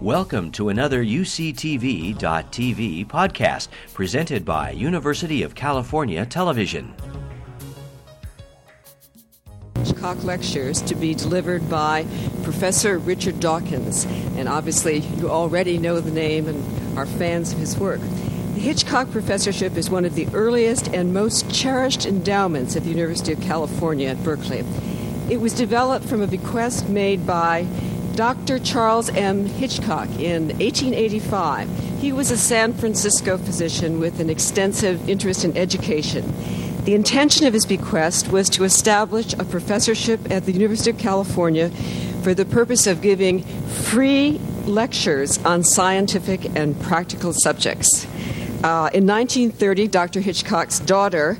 Welcome to another UCTV.tv podcast presented by University of California Television. Hitchcock Lectures to be delivered by Professor Richard Dawkins. And obviously, you already know the name and are fans of his work. The Hitchcock Professorship is one of the earliest and most cherished endowments at the University of California at Berkeley. It was developed from a bequest made by Dr. Charles M. Hitchcock in 1885. He was a San Francisco physician with an extensive interest in education. The intention of his bequest was to establish a professorship at the University of California for the purpose of giving free lectures on scientific and practical subjects. Uh, in 1930, Dr. Hitchcock's daughter,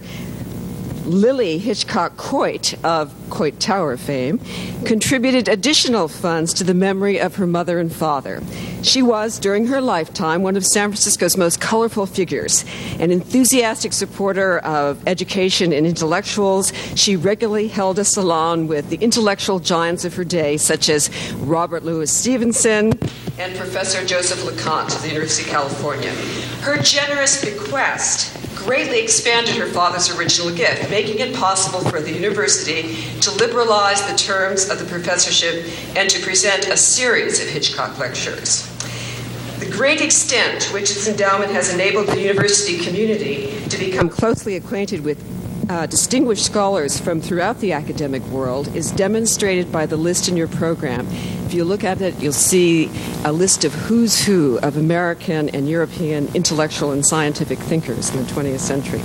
Lillie Hitchcock Coit of Coit Tower fame, contributed additional funds to the memory of her mother and father. She was, during her lifetime, one of San Francisco's most colorful figures. An enthusiastic supporter of education and intellectuals, she regularly held a salon with the intellectual giants of her day, such as Robert Louis Stevenson and Professor Joseph LeConte of the University of California. Her generous bequest greatly expanded her father's original gift, making it possible for the university to liberalize the terms of the professorship and to present a series of Hitchcock lectures. The great extent to which this endowment has enabled the university community to become closely acquainted with uh, distinguished scholars from throughout the academic world is demonstrated by the list in your program. If you look at it, you'll see a list of who's who of American and European intellectual and scientific thinkers in the 20th century.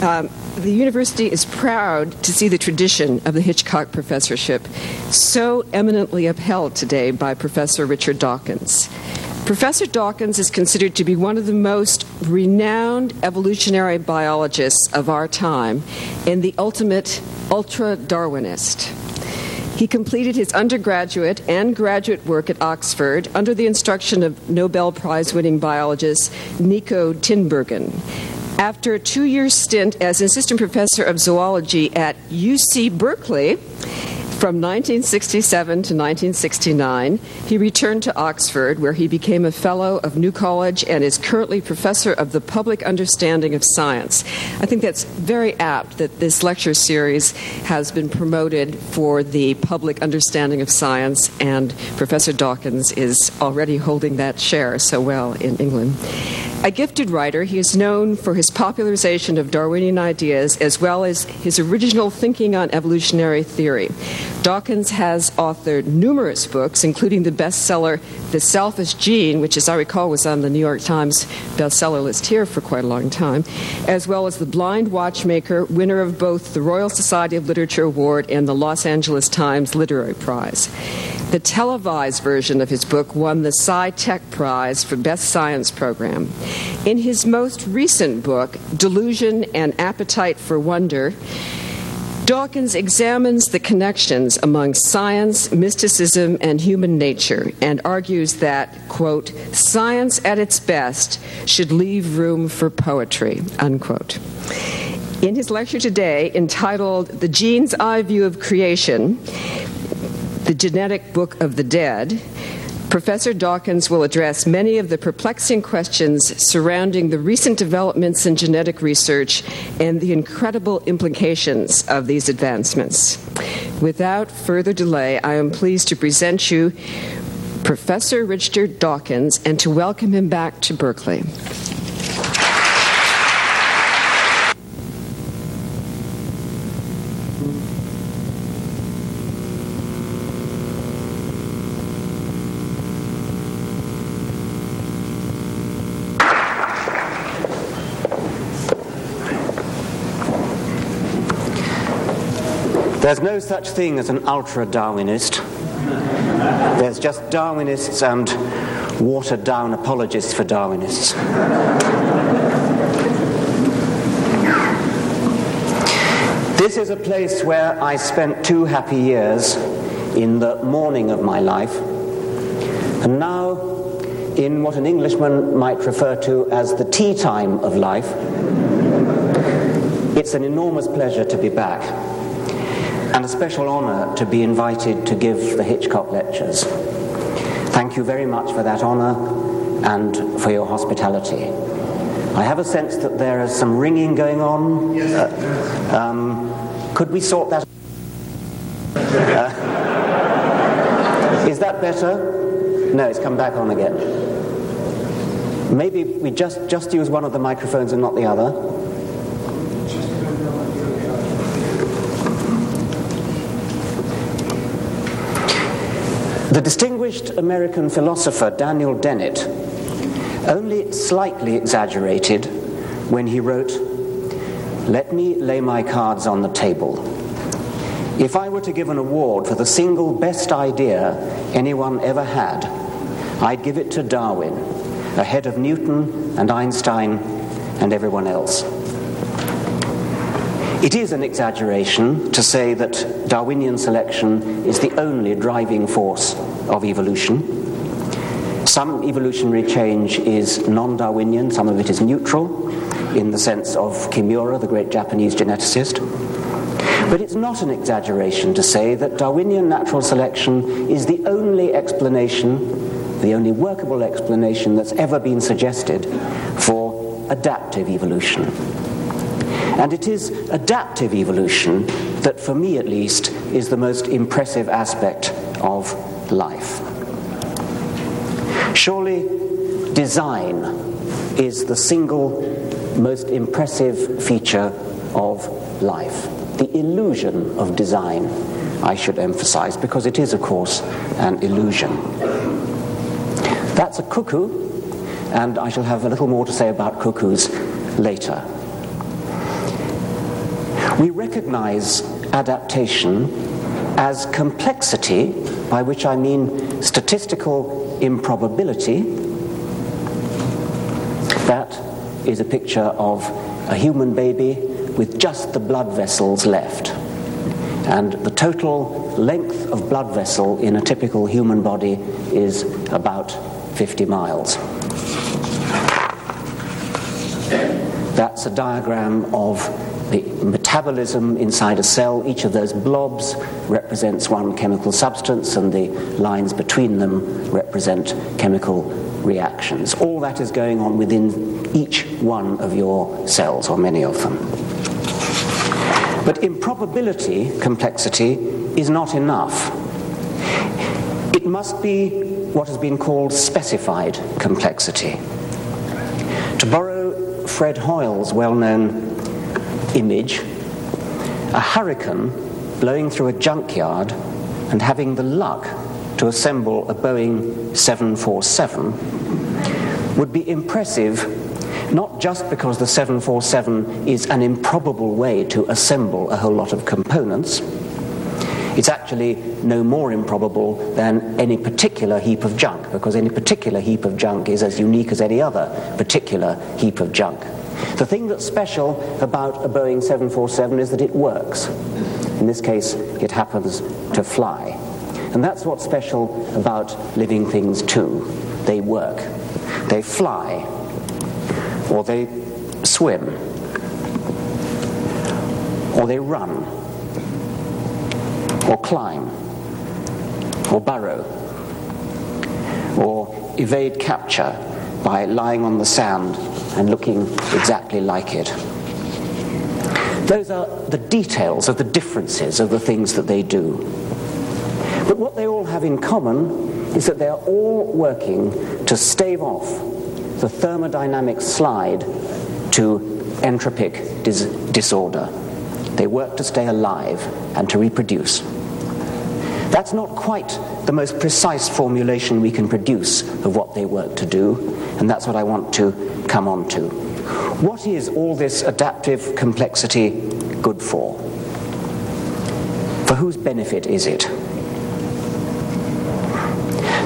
Um, the university is proud to see the tradition of the Hitchcock Professorship so eminently upheld today by Professor Richard Dawkins. Professor Dawkins is considered to be one of the most renowned evolutionary biologists of our time and the ultimate ultra Darwinist. He completed his undergraduate and graduate work at Oxford under the instruction of Nobel Prize winning biologist Niko Tinbergen. After a two year stint as assistant professor of zoology at UC Berkeley, from 1967 to 1969, he returned to Oxford, where he became a Fellow of New College and is currently Professor of the Public Understanding of Science. I think that's very apt that this lecture series has been promoted for the public understanding of science, and Professor Dawkins is already holding that chair so well in England. A gifted writer, he is known for his popularization of Darwinian ideas as well as his original thinking on evolutionary theory. Dawkins has authored numerous books, including the bestseller The Selfish Gene, which, as I recall, was on the New York Times bestseller list here for quite a long time, as well as The Blind Watchmaker, winner of both the Royal Society of Literature Award and the Los Angeles Times Literary Prize. The televised version of his book won the Sci-Tech Prize for Best Science Program. In his most recent book, Delusion and Appetite for Wonder, Dawkins examines the connections among science, mysticism, and human nature and argues that, quote, science at its best should leave room for poetry, unquote. In his lecture today, entitled The Gene's Eye View of Creation, the Genetic Book of the Dead, Professor Dawkins will address many of the perplexing questions surrounding the recent developments in genetic research and the incredible implications of these advancements. Without further delay, I am pleased to present you Professor Richard Dawkins and to welcome him back to Berkeley. There's no such thing as an ultra Darwinist. There's just Darwinists and watered down apologists for Darwinists. This is a place where I spent two happy years in the morning of my life, and now in what an Englishman might refer to as the tea time of life. It's an enormous pleasure to be back and a special honour to be invited to give the Hitchcock lectures. Thank you very much for that honour and for your hospitality. I have a sense that there is some ringing going on. Yes. Uh, um, could we sort that? Uh, is that better? No, it's come back on again. Maybe we just, just use one of the microphones and not the other. The distinguished American philosopher Daniel Dennett only slightly exaggerated when he wrote, Let me lay my cards on the table. If I were to give an award for the single best idea anyone ever had, I'd give it to Darwin, ahead of Newton and Einstein and everyone else. It is an exaggeration to say that Darwinian selection is the only driving force of evolution. Some evolutionary change is non Darwinian, some of it is neutral, in the sense of Kimura, the great Japanese geneticist. But it's not an exaggeration to say that Darwinian natural selection is the only explanation, the only workable explanation that's ever been suggested for adaptive evolution. And it is adaptive evolution that, for me at least, is the most impressive aspect of life. Surely, design is the single most impressive feature of life. The illusion of design, I should emphasize, because it is, of course, an illusion. That's a cuckoo, and I shall have a little more to say about cuckoos later. We recognize adaptation as complexity, by which I mean statistical improbability. That is a picture of a human baby with just the blood vessels left. And the total length of blood vessel in a typical human body is about 50 miles. That's a diagram of the metabolism inside a cell. Each of those blobs represents one chemical substance, and the lines between them represent chemical reactions. All that is going on within each one of your cells, or many of them. But improbability, complexity, is not enough. It must be what has been called specified complexity. To borrow Fred Hoyle's well known image a hurricane blowing through a junkyard and having the luck to assemble a Boeing 747 would be impressive not just because the 747 is an improbable way to assemble a whole lot of components. It's actually no more improbable than any particular heap of junk, because any particular heap of junk is as unique as any other particular heap of junk. The thing that's special about a Boeing 747 is that it works. In this case, it happens to fly. And that's what's special about living things too. They work. They fly. Or they swim. Or they run. Or climb. Or burrow. Or evade capture by lying on the sand and looking exactly like it. Those are the details of the differences of the things that they do. But what they all have in common is that they are all working to stave off the thermodynamic slide to entropic dis- disorder. They work to stay alive and to reproduce. That's not quite the most precise formulation we can produce of what they work to do, and that's what I want to come on to. What is all this adaptive complexity good for? For whose benefit is it?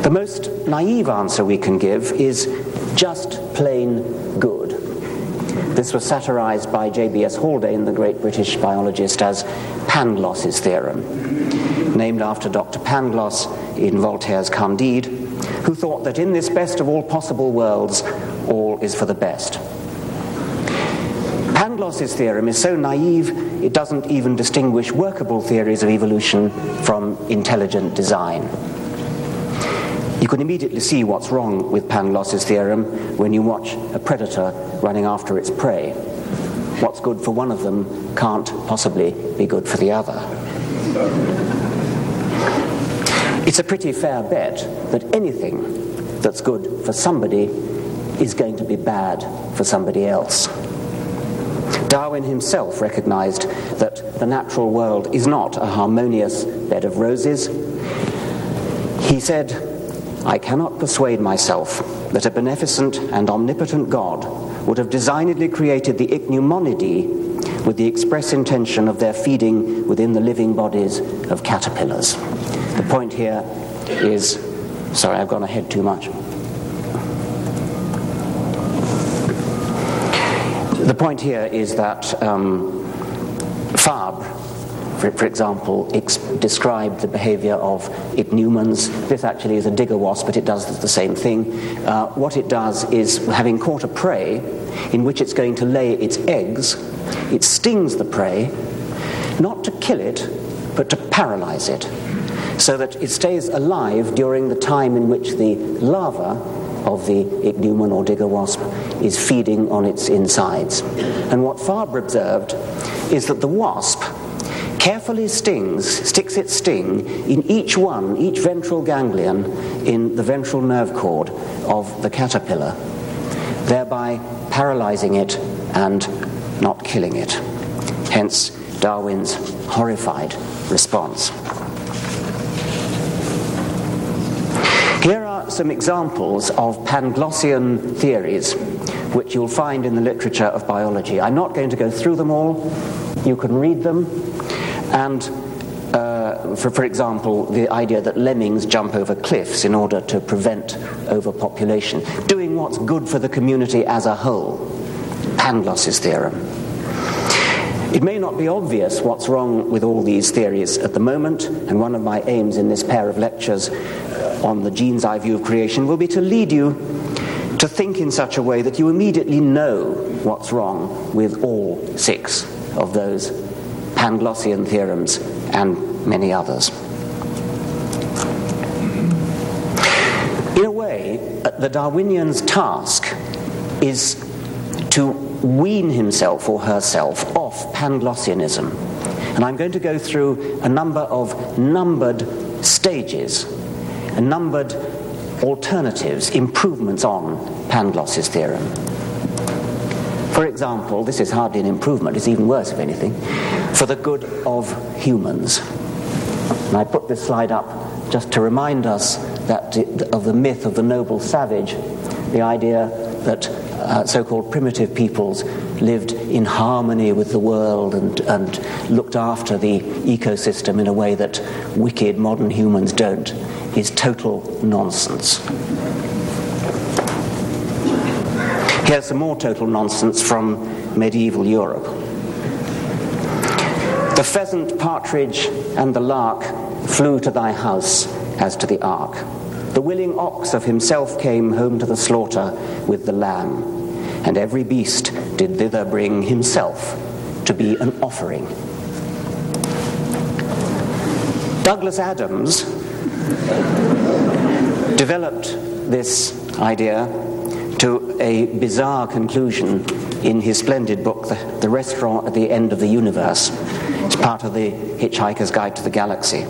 The most naive answer we can give is just plain good. This was satirized by J.B.S. Haldane, the great British biologist, as Pangloss's theorem, named after Dr. Pangloss in Voltaire's Candide, who thought that in this best of all possible worlds, all is for the best. Pangloss's theorem is so naive it doesn't even distinguish workable theories of evolution from intelligent design. You can immediately see what's wrong with Pangloss's theorem when you watch a predator running after its prey. What's good for one of them can't possibly be good for the other. It's a pretty fair bet that anything that's good for somebody is going to be bad for somebody else. Darwin himself recognized that the natural world is not a harmonious bed of roses. He said, I cannot persuade myself that a beneficent and omnipotent God would have designedly created the ichneumonidae with the express intention of their feeding within the living bodies of caterpillars. The point here is sorry, I've gone ahead too much. The point here is that um, Fabre, for, for example, ex- described the behavior of ichneumons. This actually is a digger wasp, but it does the same thing. Uh, what it does is, having caught a prey in which it's going to lay its eggs, it stings the prey, not to kill it, but to paralyze it, so that it stays alive during the time in which the larva of the ichneumon or digger wasp is feeding on its insides. And what Fabre observed is that the wasp carefully stings, sticks its sting in each one, each ventral ganglion in the ventral nerve cord of the caterpillar, thereby paralyzing it and not killing it. Hence Darwin's horrified response. Here are some examples of Panglossian theories which you'll find in the literature of biology. I'm not going to go through them all. You can read them. And uh, for, for example, the idea that lemmings jump over cliffs in order to prevent overpopulation, doing what's good for the community as a whole. Pangloss's theorem. It may not be obvious what's wrong with all these theories at the moment, and one of my aims in this pair of lectures on the gene's eye view of creation will be to lead you to think in such a way that you immediately know what's wrong with all six of those Panglossian theorems and many others. In a way, uh, the Darwinian's task is to wean himself or herself off Panglossianism. And I'm going to go through a number of numbered stages numbered alternatives, improvements on Pangloss's theorem. For example, this is hardly an improvement, it's even worse, if anything, for the good of humans. And I put this slide up just to remind us that of the myth of the noble savage, the idea that uh, so called primitive peoples lived in harmony with the world and, and looked after the ecosystem in a way that wicked modern humans don't is total nonsense. Here's some more total nonsense from medieval Europe. The pheasant, partridge, and the lark flew to thy house as to the ark. The willing ox of himself came home to the slaughter with the lamb, and every beast did thither bring himself to be an offering. Douglas Adams developed this idea a bizarre conclusion in his splendid book, the, the, Restaurant at the End of the Universe. It's part of the Hitchhiker's Guide to the Galaxy.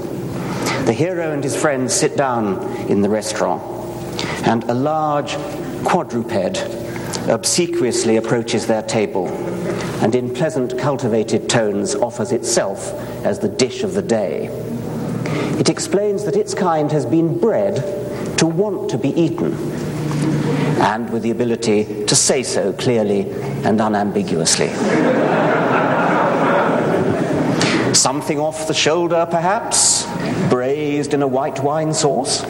The hero and his friends sit down in the restaurant, and a large quadruped obsequiously approaches their table and in pleasant, cultivated tones offers itself as the dish of the day. It explains that its kind has been bred to want to be eaten and with the ability to say so clearly and unambiguously. Something off the shoulder, perhaps, braised in a white wine sauce.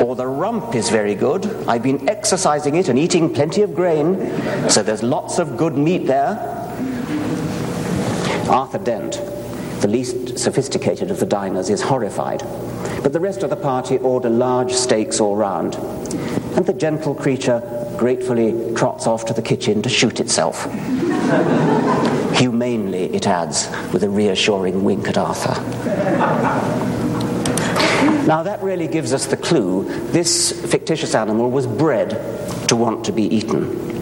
Or the rump is very good. I've been exercising it and eating plenty of grain, so there's lots of good meat there. Arthur Dent the least sophisticated of the diners is horrified. But the rest of the party order large steaks all round. And the gentle creature gratefully trots off to the kitchen to shoot itself. Humanely, it adds, with a reassuring wink at Arthur. Now, that really gives us the clue. This fictitious animal was bred to want to be eaten.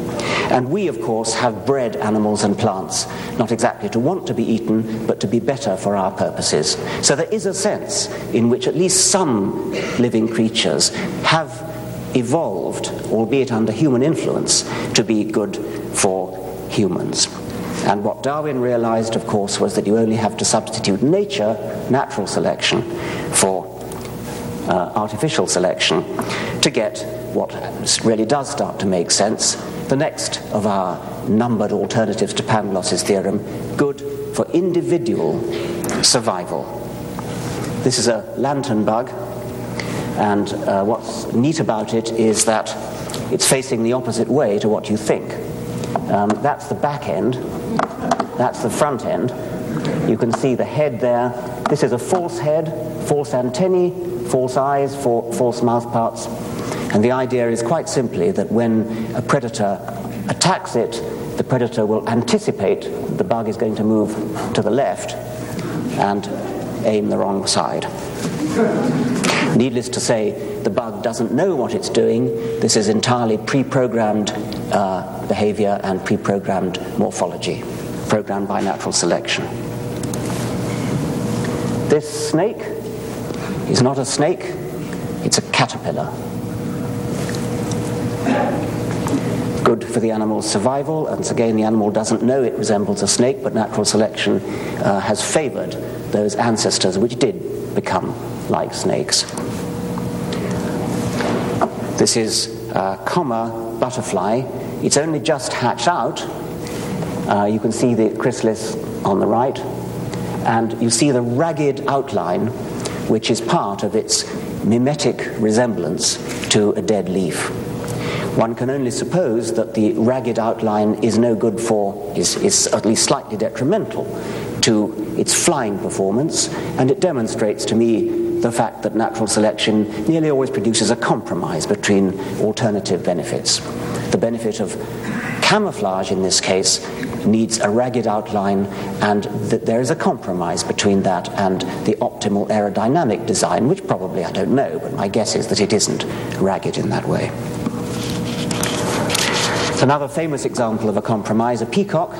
And we, of course, have bred animals and plants, not exactly to want to be eaten, but to be better for our purposes. So there is a sense in which at least some living creatures have evolved, albeit under human influence, to be good for humans. And what Darwin realized, of course, was that you only have to substitute nature, natural selection, for uh, artificial selection to get what really does start to make sense the next of our numbered alternatives to Pangloss's theorem, good for individual survival. This is a lantern bug, and uh, what's neat about it is that it's facing the opposite way to what you think. Um, that's the back end, that's the front end. You can see the head there. This is a false head, false antennae, false eyes, false mouth parts. And the idea is quite simply that when a predator attacks it, the predator will anticipate the bug is going to move to the left and aim the wrong side. Needless to say, the bug doesn't know what it's doing. This is entirely pre programmed uh, behavior and pre programmed morphology, programmed by natural selection. This snake is not a snake, it's a caterpillar. good for the animal's survival. And again, the animal doesn't know it resembles a snake, but natural selection uh, has favored those ancestors which did become like snakes. This is a comma butterfly. It's only just hatched out. Uh, you can see the chrysalis on the right, and you see the ragged outline, which is part of its mimetic resemblance to a dead leaf one can only suppose that the ragged outline is no good for, is, is at least slightly detrimental to its flying performance, and it demonstrates to me the fact that natural selection nearly always produces a compromise between alternative benefits. The benefit of camouflage in this case needs a ragged outline, and that there is a compromise between that and the optimal aerodynamic design, which probably I don't know, but my guess is that it isn't ragged in that way. Another famous example of a compromise, a peacock,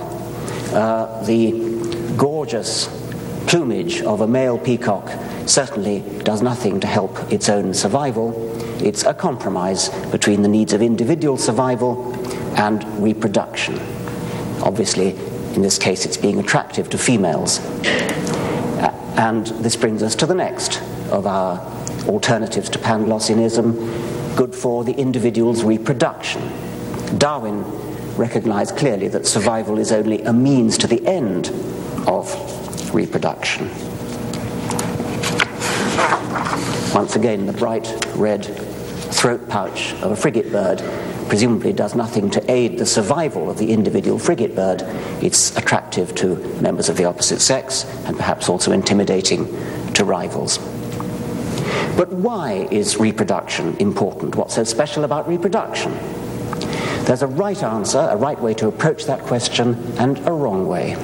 uh, the gorgeous plumage of a male peacock certainly does nothing to help its own survival. It's a compromise between the needs of individual survival and reproduction. Obviously, in this case, it's being attractive to females. Uh, and this brings us to the next of our alternatives to Panglossianism good for the individual's reproduction. Darwin recognized clearly that survival is only a means to the end of reproduction. Once again, the bright red throat pouch of a frigate bird presumably does nothing to aid the survival of the individual frigate bird. It's attractive to members of the opposite sex and perhaps also intimidating to rivals. But why is reproduction important? What's so special about reproduction? There's a right answer, a right way to approach that question, and a wrong way.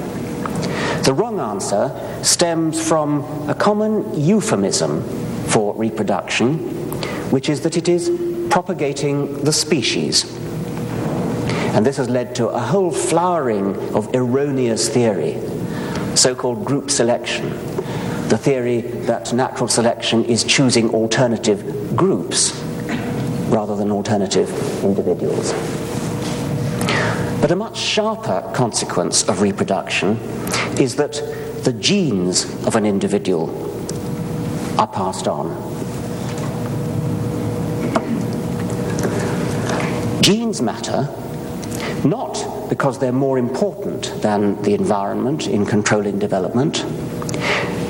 The wrong answer stems from a common euphemism for reproduction, which is that it is propagating the species. And this has led to a whole flowering of erroneous theory, so called group selection, the theory that natural selection is choosing alternative groups rather than alternative individuals. But a much sharper consequence of reproduction is that the genes of an individual are passed on. Genes matter not because they're more important than the environment in controlling development,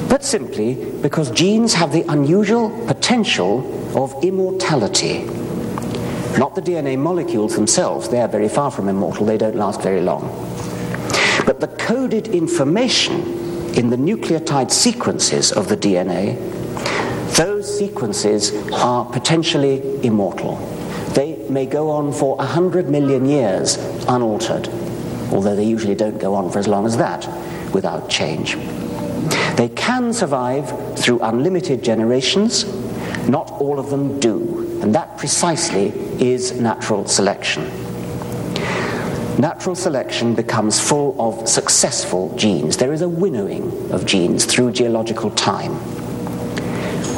but simply because genes have the unusual potential of immortality not the DNA molecules themselves, they are very far from immortal, they don't last very long. But the coded information in the nucleotide sequences of the DNA, those sequences are potentially immortal. They may go on for 100 million years unaltered, although they usually don't go on for as long as that without change. They can survive through unlimited generations, Not all of them do. And that precisely is natural selection. Natural selection becomes full of successful genes. There is a winnowing of genes through geological time.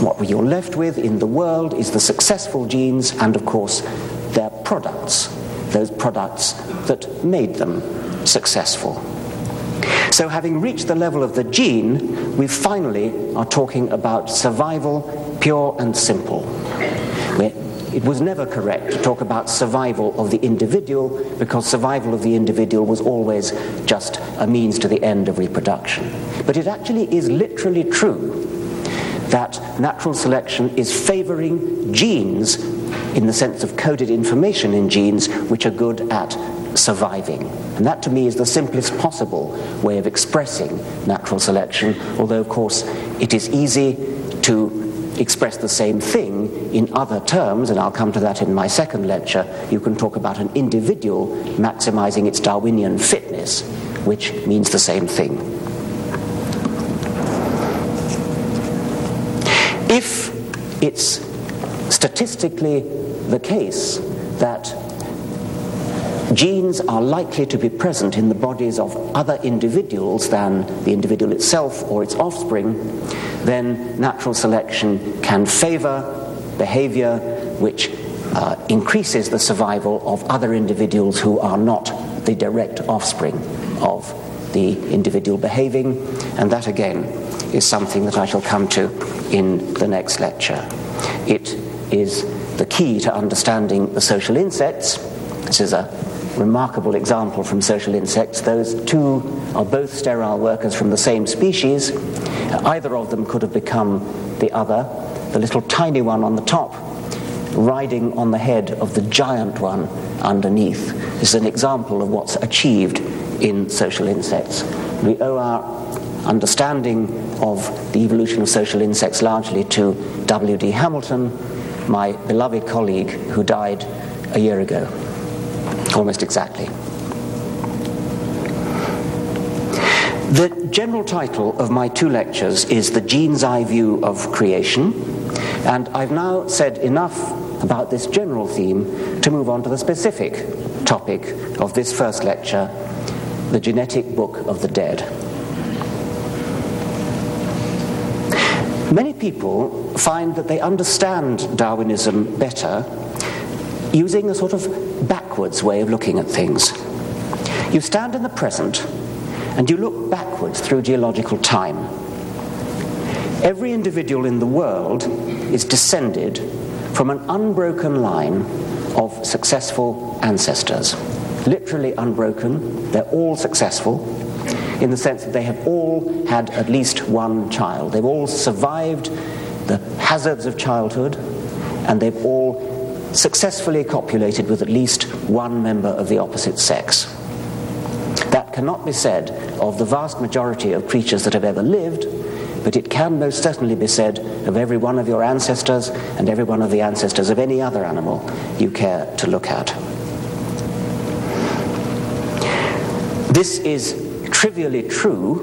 What you're left with in the world is the successful genes and, of course, their products, those products that made them successful. So, having reached the level of the gene, we finally are talking about survival, pure and simple. It was never correct to talk about survival of the individual because survival of the individual was always just a means to the end of reproduction. But it actually is literally true that natural selection is favoring genes in the sense of coded information in genes which are good at surviving. And that to me is the simplest possible way of expressing natural selection, although, of course, it is easy to express the same thing in other terms, and I'll come to that in my second lecture. You can talk about an individual maximizing its Darwinian fitness, which means the same thing. If it's statistically the case that genes are likely to be present in the bodies of other individuals than the individual itself or its offspring, then natural selection can favor behavior which uh, increases the survival of other individuals who are not the direct offspring of the individual behaving, and that again is something that I shall come to in the next lecture. It is the key to understanding the social insects. This is a remarkable example from social insects. Those two are both sterile workers from the same species. Either of them could have become the other. The little tiny one on the top riding on the head of the giant one underneath is an example of what's achieved in social insects. We owe our understanding of the evolution of social insects largely to W.D. Hamilton, my beloved colleague who died a year ago almost exactly. The general title of my two lectures is The Gene's Eye View of Creation, and I've now said enough about this general theme to move on to the specific topic of this first lecture the genetic book of the dead. Many people find that they understand Darwinism better using a sort of backwards way of looking at things. You stand in the present and you look backwards through geological time. Every individual in the world is descended from an unbroken line of successful ancestors. Literally unbroken, they're all successful in the sense that they have all had at least one child. They've all survived the hazards of childhood and they've all successfully copulated with at least one member of the opposite sex. That cannot be said of the vast majority of creatures that have ever lived, but it can most certainly be said of every one of your ancestors and every one of the ancestors of any other animal you care to look at. This is trivially true,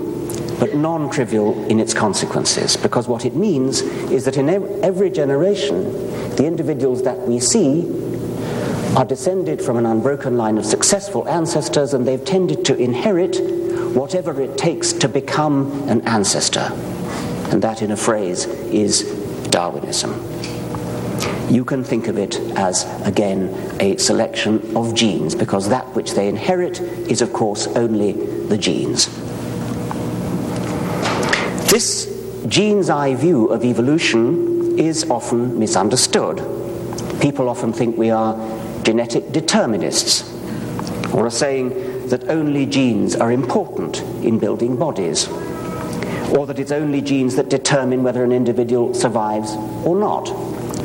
but non trivial in its consequences, because what it means is that in every generation, the individuals that we see are descended from an unbroken line of successful ancestors, and they've tended to inherit whatever it takes to become an ancestor. And that, in a phrase, is Darwinism. You can think of it as, again, a selection of genes, because that which they inherit is, of course, only the genes. This gene's eye view of evolution is often misunderstood. People often think we are genetic determinists, or are saying that only genes are important in building bodies, or that it's only genes that determine whether an individual survives or not.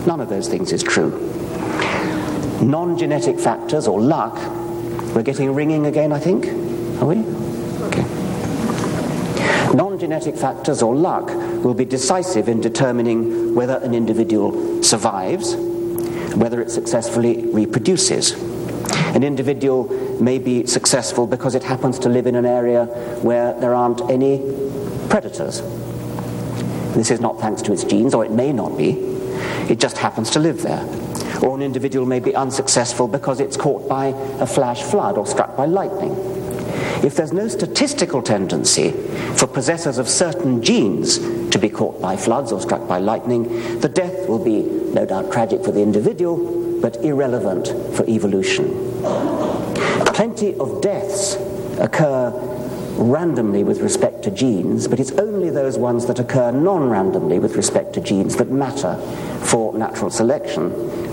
None of those things is true. Non genetic factors or luck, we're getting ringing again, I think, are we? Non genetic factors or luck will be decisive in determining whether an individual survives, whether it successfully reproduces. An individual may be successful because it happens to live in an area where there aren't any predators. This is not thanks to its genes, or it may not be. It just happens to live there. Or an individual may be unsuccessful because it's caught by a flash flood or struck by lightning. If there's no statistical tendency for possessors of certain genes to be caught by floods or struck by lightning, the death will be no doubt tragic for the individual, but irrelevant for evolution. Plenty of deaths occur randomly with respect to genes, but it's only those ones that occur non randomly with respect to genes that matter for natural selection,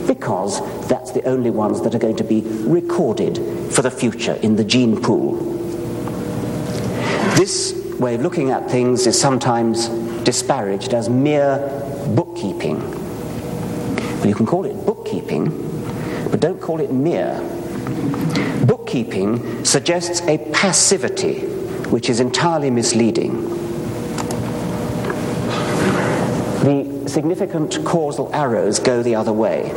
because that's the only ones that are going to be recorded for the future in the gene pool. This way of looking at things is sometimes disparaged as mere bookkeeping. Well, you can call it bookkeeping, but don't call it mere. Bookkeeping suggests a passivity which is entirely misleading. The significant causal arrows go the other way.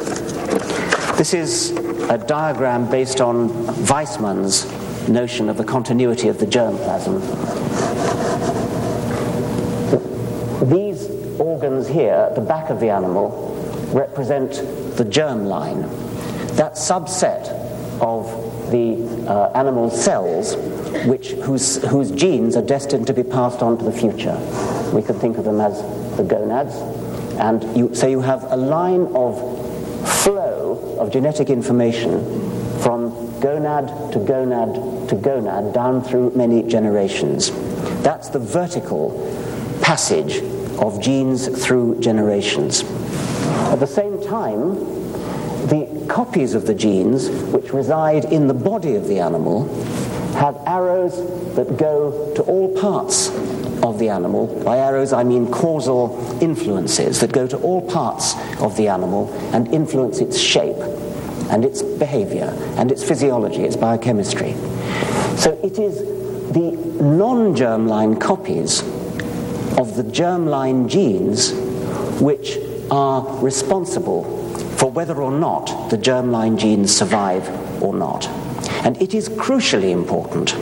This is a diagram based on Weismann's notion of the continuity of the germplasm. These organs here at the back of the animal represent the germ line, that subset of the uh, animal cells which, whose, whose genes are destined to be passed on to the future. We can think of them as the gonads. And you, so you have a line of flow of genetic information from gonad to gonad to gonad down through many generations. That's the vertical passage of genes through generations. At the same time, the copies of the genes which reside in the body of the animal have arrows that go to all parts of the animal. By arrows, I mean causal influences that go to all parts of the animal and influence its shape and its behavior and its physiology, its biochemistry. So it is the non germline copies of the germline genes which are responsible for whether or not the germline genes survive or not. And it is crucially important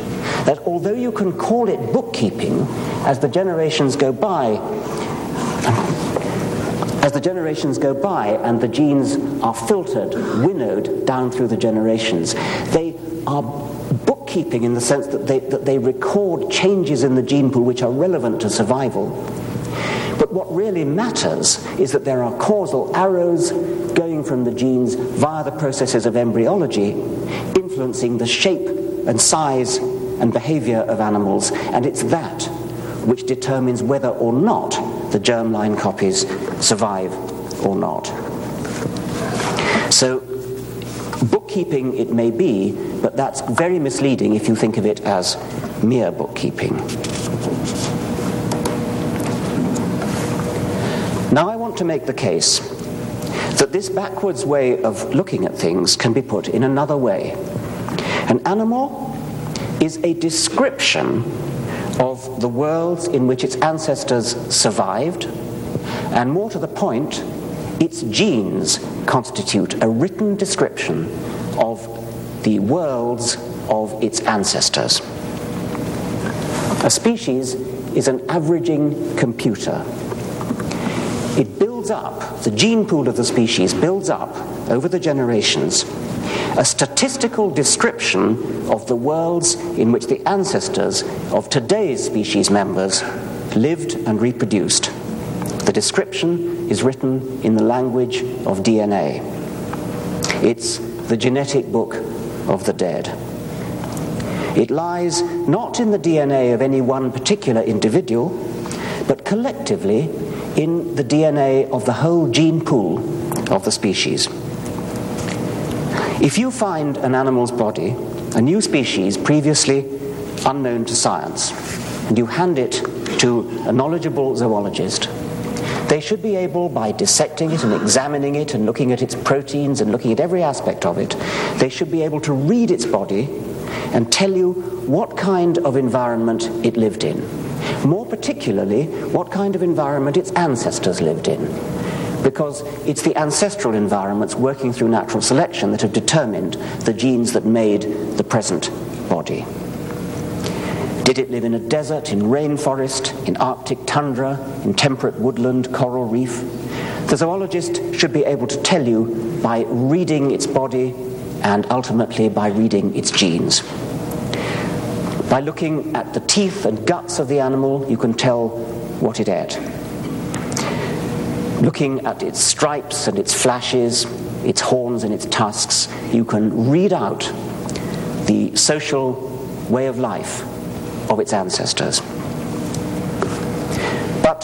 that although you can call it bookkeeping, as the generations go by, as the generations go by and the genes are filtered, winnowed down through the generations, they are bookkeeping in the sense that they, that they record changes in the gene pool which are relevant to survival. But what really matters is that there are causal arrows going from the genes via the processes of embryology, influencing the shape and size and behavior of animals, and it's that which determines whether or not the germline copies survive or not. So, bookkeeping it may be, but that's very misleading if you think of it as mere bookkeeping. Now, I want to make the case that this backwards way of looking at things can be put in another way. An animal is a description of the worlds in which its ancestors survived, and more to the point, its genes constitute a written description of the worlds of its ancestors. A species is an averaging computer. It builds up, the gene pool of the species builds up over the generations a statistical description of the worlds in which the ancestors of today's species members lived and reproduced. The description is written in the language of DNA. It's the genetic book of the dead. It lies not in the DNA of any one particular individual, but collectively in the DNA of the whole gene pool of the species. If you find an animal's body, a new species previously unknown to science, and you hand it to a knowledgeable zoologist, they should be able, by dissecting it and examining it and looking at its proteins and looking at every aspect of it, they should be able to read its body and tell you what kind of environment it lived in. More particularly, what kind of environment its ancestors lived in because it's the ancestral environments working through natural selection that have determined the genes that made the present body. Did it live in a desert, in rainforest, in Arctic tundra, in temperate woodland, coral reef? The zoologist should be able to tell you by reading its body and ultimately by reading its genes. By looking at the teeth and guts of the animal, you can tell what it ate. Looking at its stripes and its flashes, its horns and its tusks, you can read out the social way of life of its ancestors. But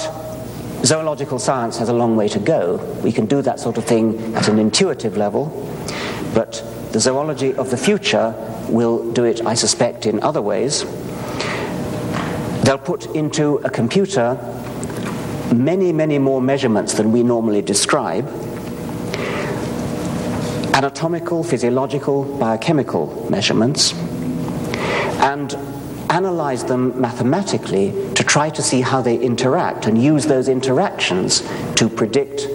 zoological science has a long way to go. We can do that sort of thing at an intuitive level, but the zoology of the future will do it, I suspect, in other ways. They'll put into a computer many, many more measurements than we normally describe anatomical, physiological, biochemical measurements, and analyze them mathematically to try to see how they interact and use those interactions to predict,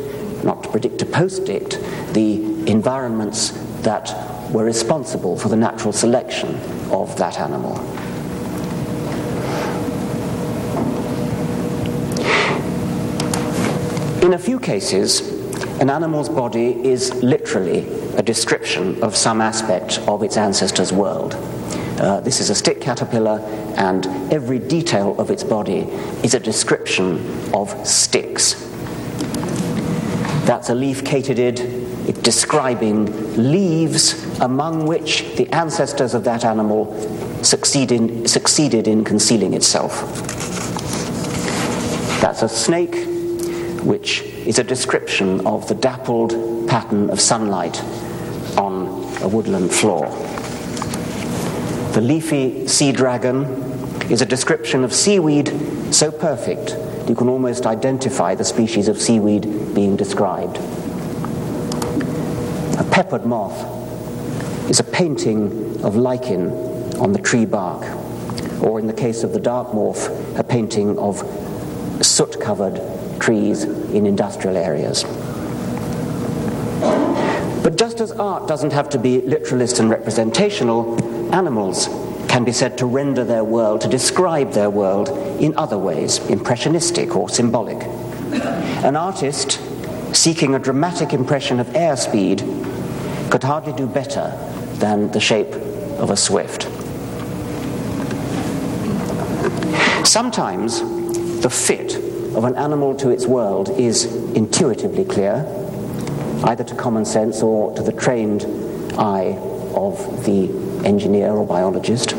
not to predict, to post-dict the environments that were responsible for the natural selection of that animal. In a few cases, an animal's body is literally a description of some aspect of its ancestor's world. Uh, this is a stick caterpillar, and every detail of its body is a description of sticks. That's a leaf describing leaves among which the ancestors of that animal succeeded in concealing itself. That's a snake, which is a description of the dappled pattern of sunlight on a woodland floor. The leafy sea dragon is a description of seaweed so perfect you can almost identify the species of seaweed being described peppered moth is a painting of lichen on the tree bark, or in the case of the dark morph, a painting of soot covered trees in industrial areas. But just as art doesn't have to be literalist and representational, animals can be said to render their world, to describe their world in other ways, impressionistic or symbolic. An artist seeking a dramatic impression of airspeed could hardly do better than the shape of a swift. Sometimes the fit of an animal to its world is intuitively clear, either to common sense or to the trained eye of the engineer or biologist.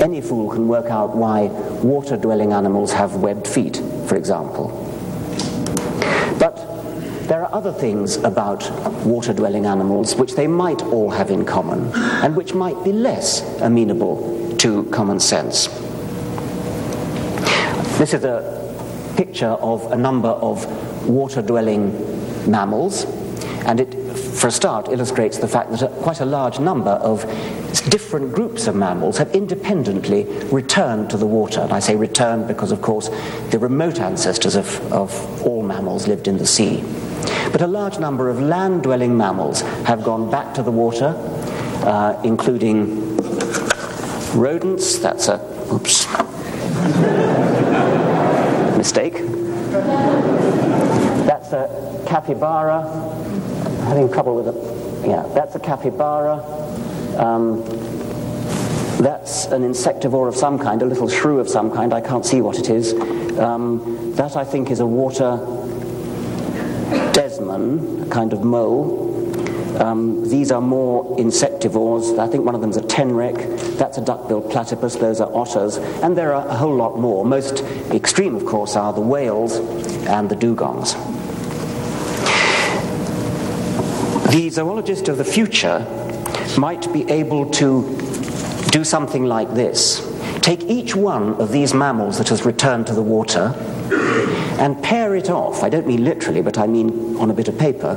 Any fool can work out why water dwelling animals have webbed feet, for example. There are other things about water dwelling animals which they might all have in common and which might be less amenable to common sense. This is a picture of a number of water dwelling mammals, and it, for a start, illustrates the fact that quite a large number of different groups of mammals have independently returned to the water. And I say returned because, of course, the remote ancestors of, of all mammals lived in the sea. But a large number of land dwelling mammals have gone back to the water, uh, including rodents, that's a, oops, mistake. That's a capybara, having trouble with it. Yeah, that's a capybara. Um, that's an insectivore of some kind, a little shrew of some kind. I can't see what it is. Um, that, I think, is a water a kind of mole. Um, these are more insectivores. I think one of them is a tenrec. That's a duck-billed platypus. Those are otters. And there are a whole lot more. Most extreme, of course, are the whales and the dugongs. The zoologist of the future might be able to do something like this. Take each one of these mammals that has returned to the water and pair it off, I don't mean literally, but I mean on a bit of paper,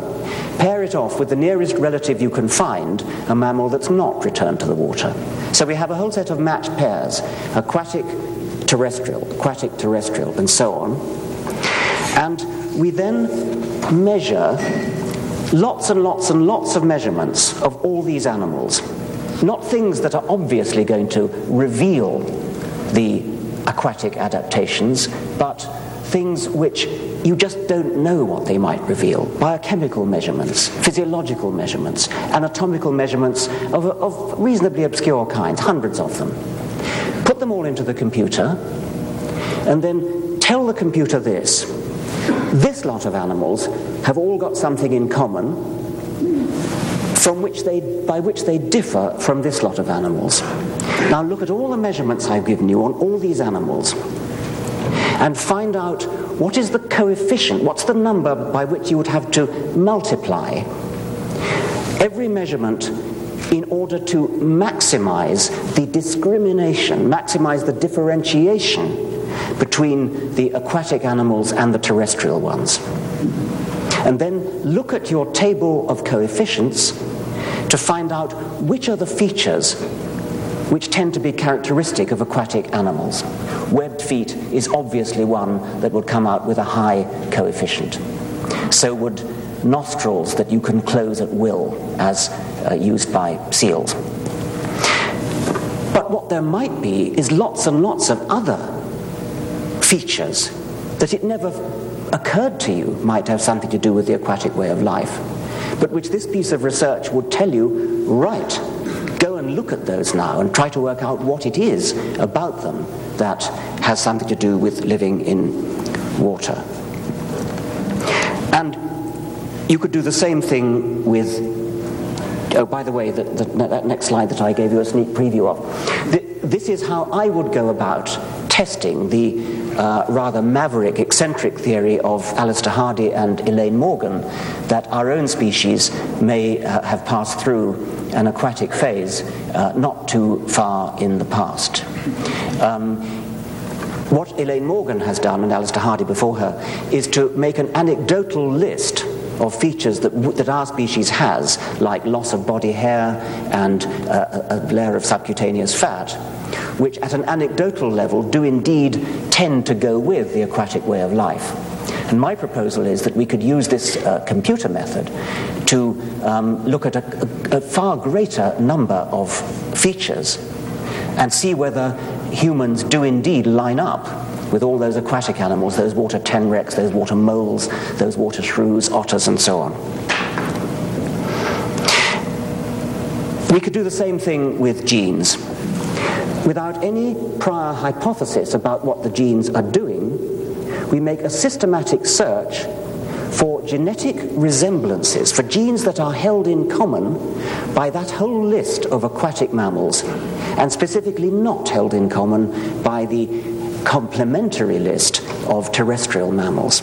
pair it off with the nearest relative you can find, a mammal that's not returned to the water. So we have a whole set of matched pairs, aquatic, terrestrial, aquatic, terrestrial, and so on. And we then measure lots and lots and lots of measurements of all these animals. Not things that are obviously going to reveal the aquatic adaptations, but things which you just don't know what they might reveal. Biochemical measurements, physiological measurements, anatomical measurements of, of reasonably obscure kinds, hundreds of them. Put them all into the computer, and then tell the computer this. This lot of animals have all got something in common from which they, by which they differ from this lot of animals. Now look at all the measurements I've given you on all these animals and find out what is the coefficient, what's the number by which you would have to multiply every measurement in order to maximize the discrimination, maximize the differentiation between the aquatic animals and the terrestrial ones. And then look at your table of coefficients to find out which are the features which tend to be characteristic of aquatic animals. Webbed feet is obviously one that would come out with a high coefficient. So would nostrils that you can close at will, as uh, used by seals. But what there might be is lots and lots of other features that it never occurred to you might have something to do with the aquatic way of life, but which this piece of research would tell you right look at those now and try to work out what it is about them that has something to do with living in water. And you could do the same thing with. Oh, by the way, the, the, that next slide that I gave you a sneak preview of. The, this is how I would go about testing the uh, rather maverick, eccentric theory of Alister Hardy and Elaine Morgan that our own species may uh, have passed through an aquatic phase uh, not too far in the past. Um, what Elaine Morgan has done, and Alister Hardy before her, is to make an anecdotal list of features that, that our species has, like loss of body hair and uh, a layer of subcutaneous fat, which at an anecdotal level do indeed tend to go with the aquatic way of life. And my proposal is that we could use this uh, computer method to um, look at a, a, a far greater number of features and see whether humans do indeed line up with all those aquatic animals, those water tenrecs, those water moles, those water shrews, otters, and so on. We could do the same thing with genes. Without any prior hypothesis about what the genes are doing, we make a systematic search for genetic resemblances, for genes that are held in common by that whole list of aquatic mammals, and specifically not held in common by the complementary list of terrestrial mammals.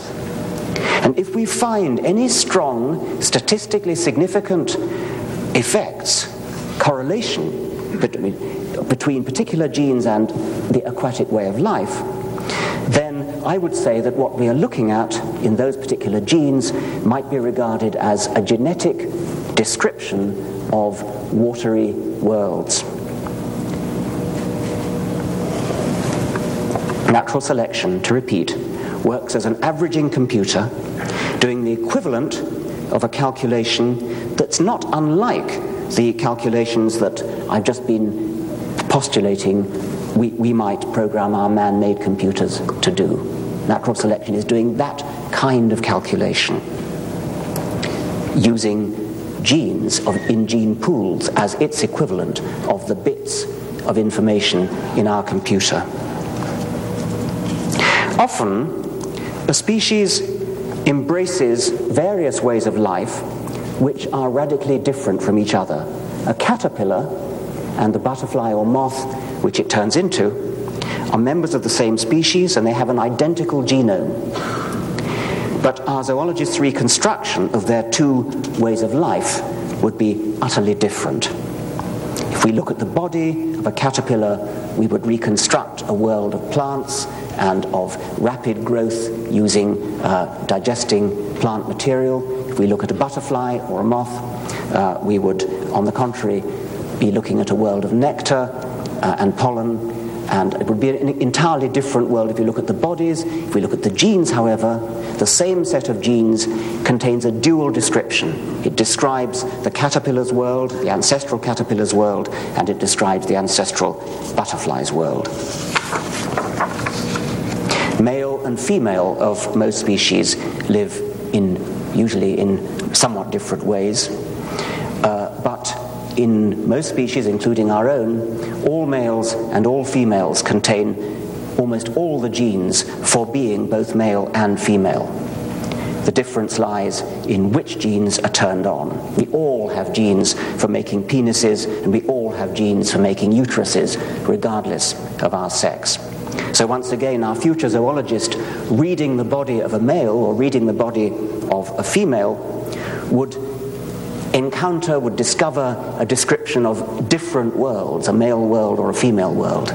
And if we find any strong, statistically significant effects, correlation between, between particular genes and the aquatic way of life, then I would say that what we are looking at in those particular genes might be regarded as a genetic description of watery worlds. Natural selection, to repeat, works as an averaging computer doing the equivalent of a calculation that's not unlike the calculations that I've just been postulating we, we might program our man made computers to do. Natural selection is doing that kind of calculation using genes of, in gene pools as its equivalent of the bits of information in our computer. Often, a species embraces various ways of life which are radically different from each other. A caterpillar and the butterfly or moth which it turns into, are members of the same species and they have an identical genome. But our zoologists' reconstruction of their two ways of life would be utterly different. If we look at the body of a caterpillar, we would reconstruct a world of plants and of rapid growth using uh, digesting plant material. If we look at a butterfly or a moth, uh, we would, on the contrary, be looking at a world of nectar uh, and pollen. And it would be an entirely different world if you look at the bodies. If we look at the genes, however, the same set of genes contains a dual description. It describes the caterpillar's world, the ancestral caterpillar's world, and it describes the ancestral butterfly's world. Male and female of most species live in usually in somewhat different ways. In most species, including our own, all males and all females contain almost all the genes for being both male and female. The difference lies in which genes are turned on. We all have genes for making penises, and we all have genes for making uteruses, regardless of our sex. So, once again, our future zoologist reading the body of a male or reading the body of a female would encounter, would discover a description of different worlds, a male world or a female world.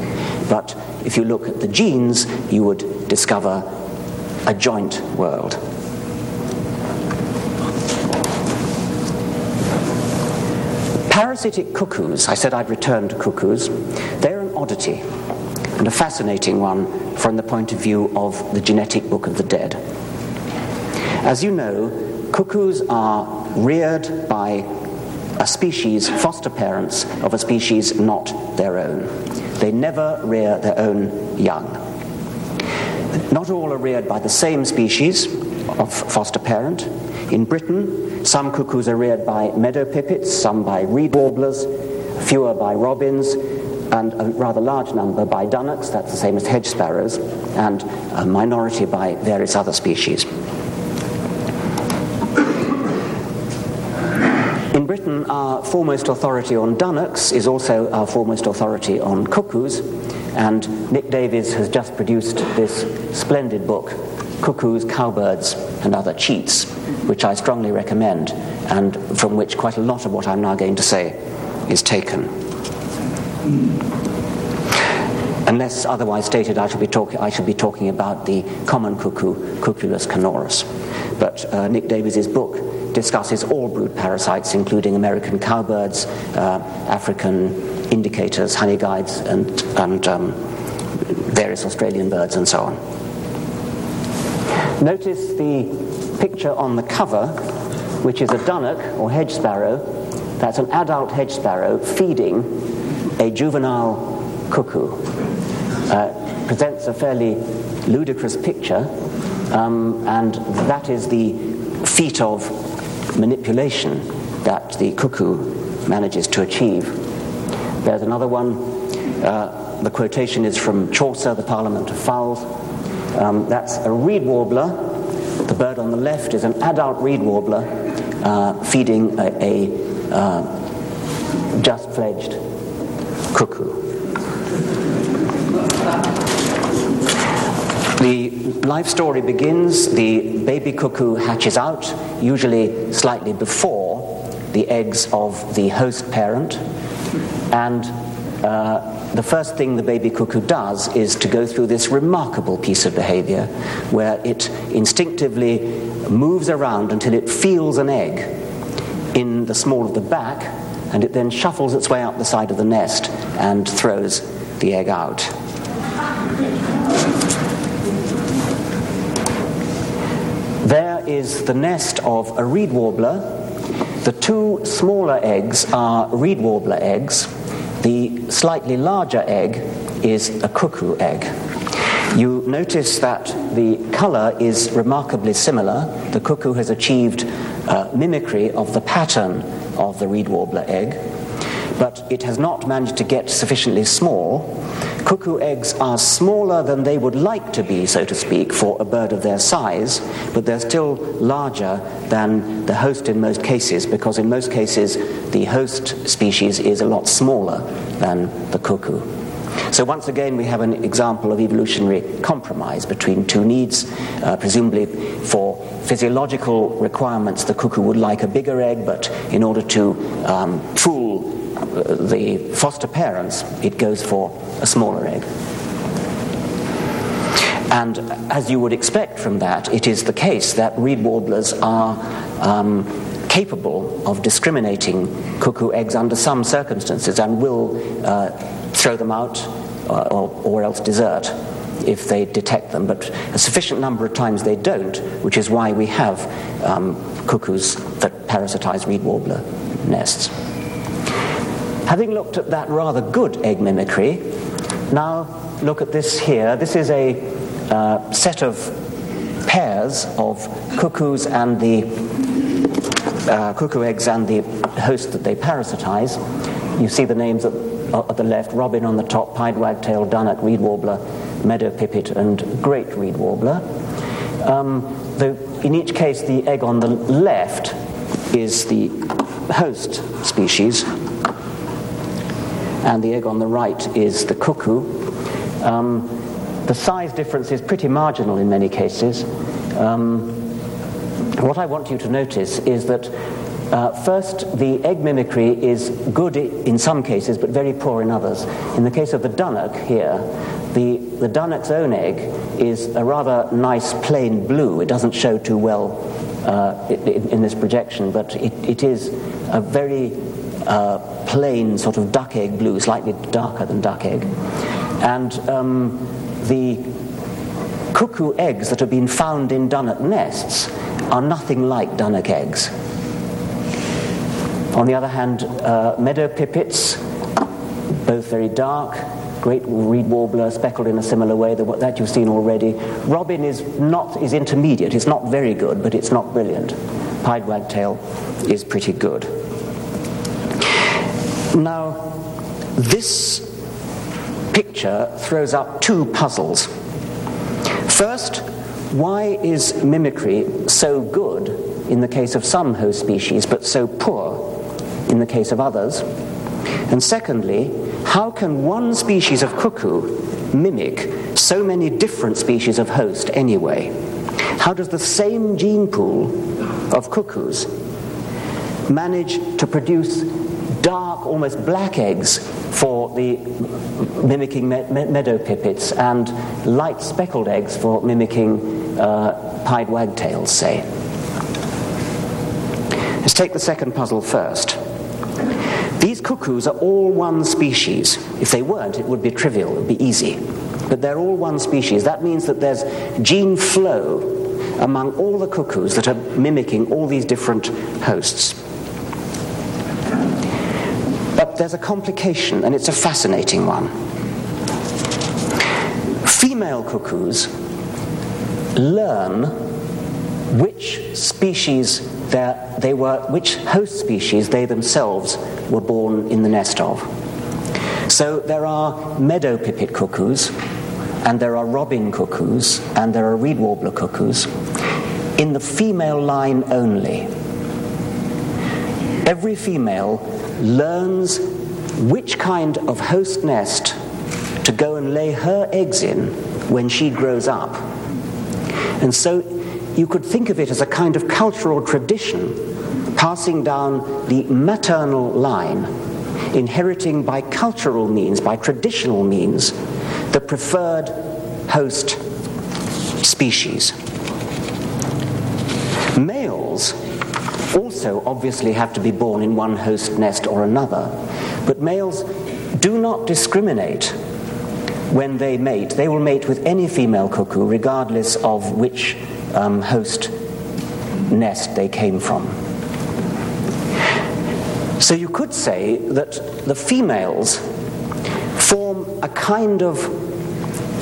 But if you look at the genes, you would discover a joint world. Parasitic cuckoos, I said I'd return to cuckoos, they're an oddity and a fascinating one from the point of view of the genetic book of the dead. As you know, cuckoos are reared by a species, foster parents of a species not their own. They never rear their own young. Not all are reared by the same species of foster parent. In Britain, some cuckoos are reared by meadow pipits, some by reed warblers, fewer by robins, and a rather large number by dunnocks, that's the same as hedge sparrows, and a minority by various other species. In Our foremost authority on dunnocks is also our foremost authority on cuckoos, and Nick Davies has just produced this splendid book, Cuckoos, Cowbirds, and Other Cheats, which I strongly recommend, and from which quite a lot of what I'm now going to say is taken. Unless otherwise stated, I shall be, talk- I shall be talking about the common cuckoo, Cuculus canorus. But uh, Nick Davies' book discusses all brood parasites, including American cowbirds, uh, African indicators, honey guides, and, and um, various Australian birds, and so on. Notice the picture on the cover, which is a dunnock or hedge sparrow. That's an adult hedge sparrow feeding a juvenile cuckoo. Uh, presents a fairly ludicrous picture, um, and that is the feat of manipulation that the cuckoo manages to achieve. There's another one. Uh, the quotation is from Chaucer, The Parliament of Fowls. Um, that's a reed warbler the bird on the left is an adult reed warbler uh, feeding a, a uh, just fledged cuckoo. The life story begins, the baby cuckoo hatches out, usually slightly before the eggs of the host parent, and uh, the first thing the baby cuckoo does is to go through this remarkable piece of behavior where it instinctively moves around until it feels an egg in the small of the back and it then shuffles its way up the side of the nest and throws the egg out. There is the nest of a reed warbler. The two smaller eggs are reed warbler eggs the slightly larger egg is a cuckoo egg. You notice that the color is remarkably similar. The cuckoo has achieved uh, mimicry of the pattern of the reed warbler egg, but it has not managed to get sufficiently small. Cuckoo eggs are smaller than they would like to be, so to speak, for a bird of their size, but they're still larger than the host in most cases, because in most cases the host species is a lot smaller than the cuckoo. So, once again, we have an example of evolutionary compromise between two needs. Uh, presumably, for physiological requirements, the cuckoo would like a bigger egg, but in order to um, fool the foster parents, it goes for a smaller egg. And as you would expect from that, it is the case that reed warblers are um, capable of discriminating cuckoo eggs under some circumstances and will uh, throw them out uh, or, or, else desert if they detect them. But a sufficient number of times they don't, which is why we have um, cuckoos that parasitize reed warbler nests. Having looked at that rather good egg mimicry, now look at this here. This is a uh, set of pairs of cuckoos and the uh, cuckoo eggs and the host that they parasitize. You see the names at, uh, at the left robin on the top, pied wagtail, dunnock, reed warbler, meadow pipit, and great reed warbler. Um, the, in each case, the egg on the left is the host species, and the egg on the right is the cuckoo. Um, the size difference is pretty marginal in many cases. Um, what I want you to notice is that uh, first, the egg mimicry is good in some cases, but very poor in others. In the case of the dunnock here, the, the dunnock's own egg is a rather nice plain blue. It doesn't show too well uh, in, in, this projection, but it, it is a very uh, plain sort of duck egg blue, slightly darker than duck egg. And um, the cuckoo eggs that have been found in dunnock nests are nothing like dunnock eggs. On the other hand, uh, meadow pipits, both very dark, great reed warbler speckled in a similar way that you've seen already. Robin is not is intermediate. It's not very good, but it's not brilliant. Pied wagtail is pretty good. Now, this picture throws up two puzzles. First, why is mimicry so good in the case of some host species, but so poor in the case of others? And secondly, how can one species of cuckoo mimic so many different species of host anyway? How does the same gene pool of cuckoos manage to produce dark, almost black eggs for the mimicking me- meadow pipits and light speckled eggs for mimicking uh, pied wagtails, say. Let's take the second puzzle first. These cuckoos are all one species. If they weren't, it would be trivial, it would be easy. But they're all one species. That means that there's gene flow among all the cuckoos that are mimicking all these different hosts. But there's a complication, and it's a fascinating one. Female cuckoos learn which species they were, which host species they themselves were born in the nest of. So there are meadow pipit cuckoos, and there are robin cuckoos, and there are reed warbler cuckoos, in the female line only. Every female learns which kind of host nest to go and lay her eggs in when she grows up. And so you could think of it as a kind of cultural tradition passing down the maternal line, inheriting by cultural means, by traditional means, the preferred host species. Males also obviously have to be born in one host nest or another, but males do not discriminate when they mate. They will mate with any female cuckoo, regardless of which um, host nest they came from. So you could say that the females form a kind of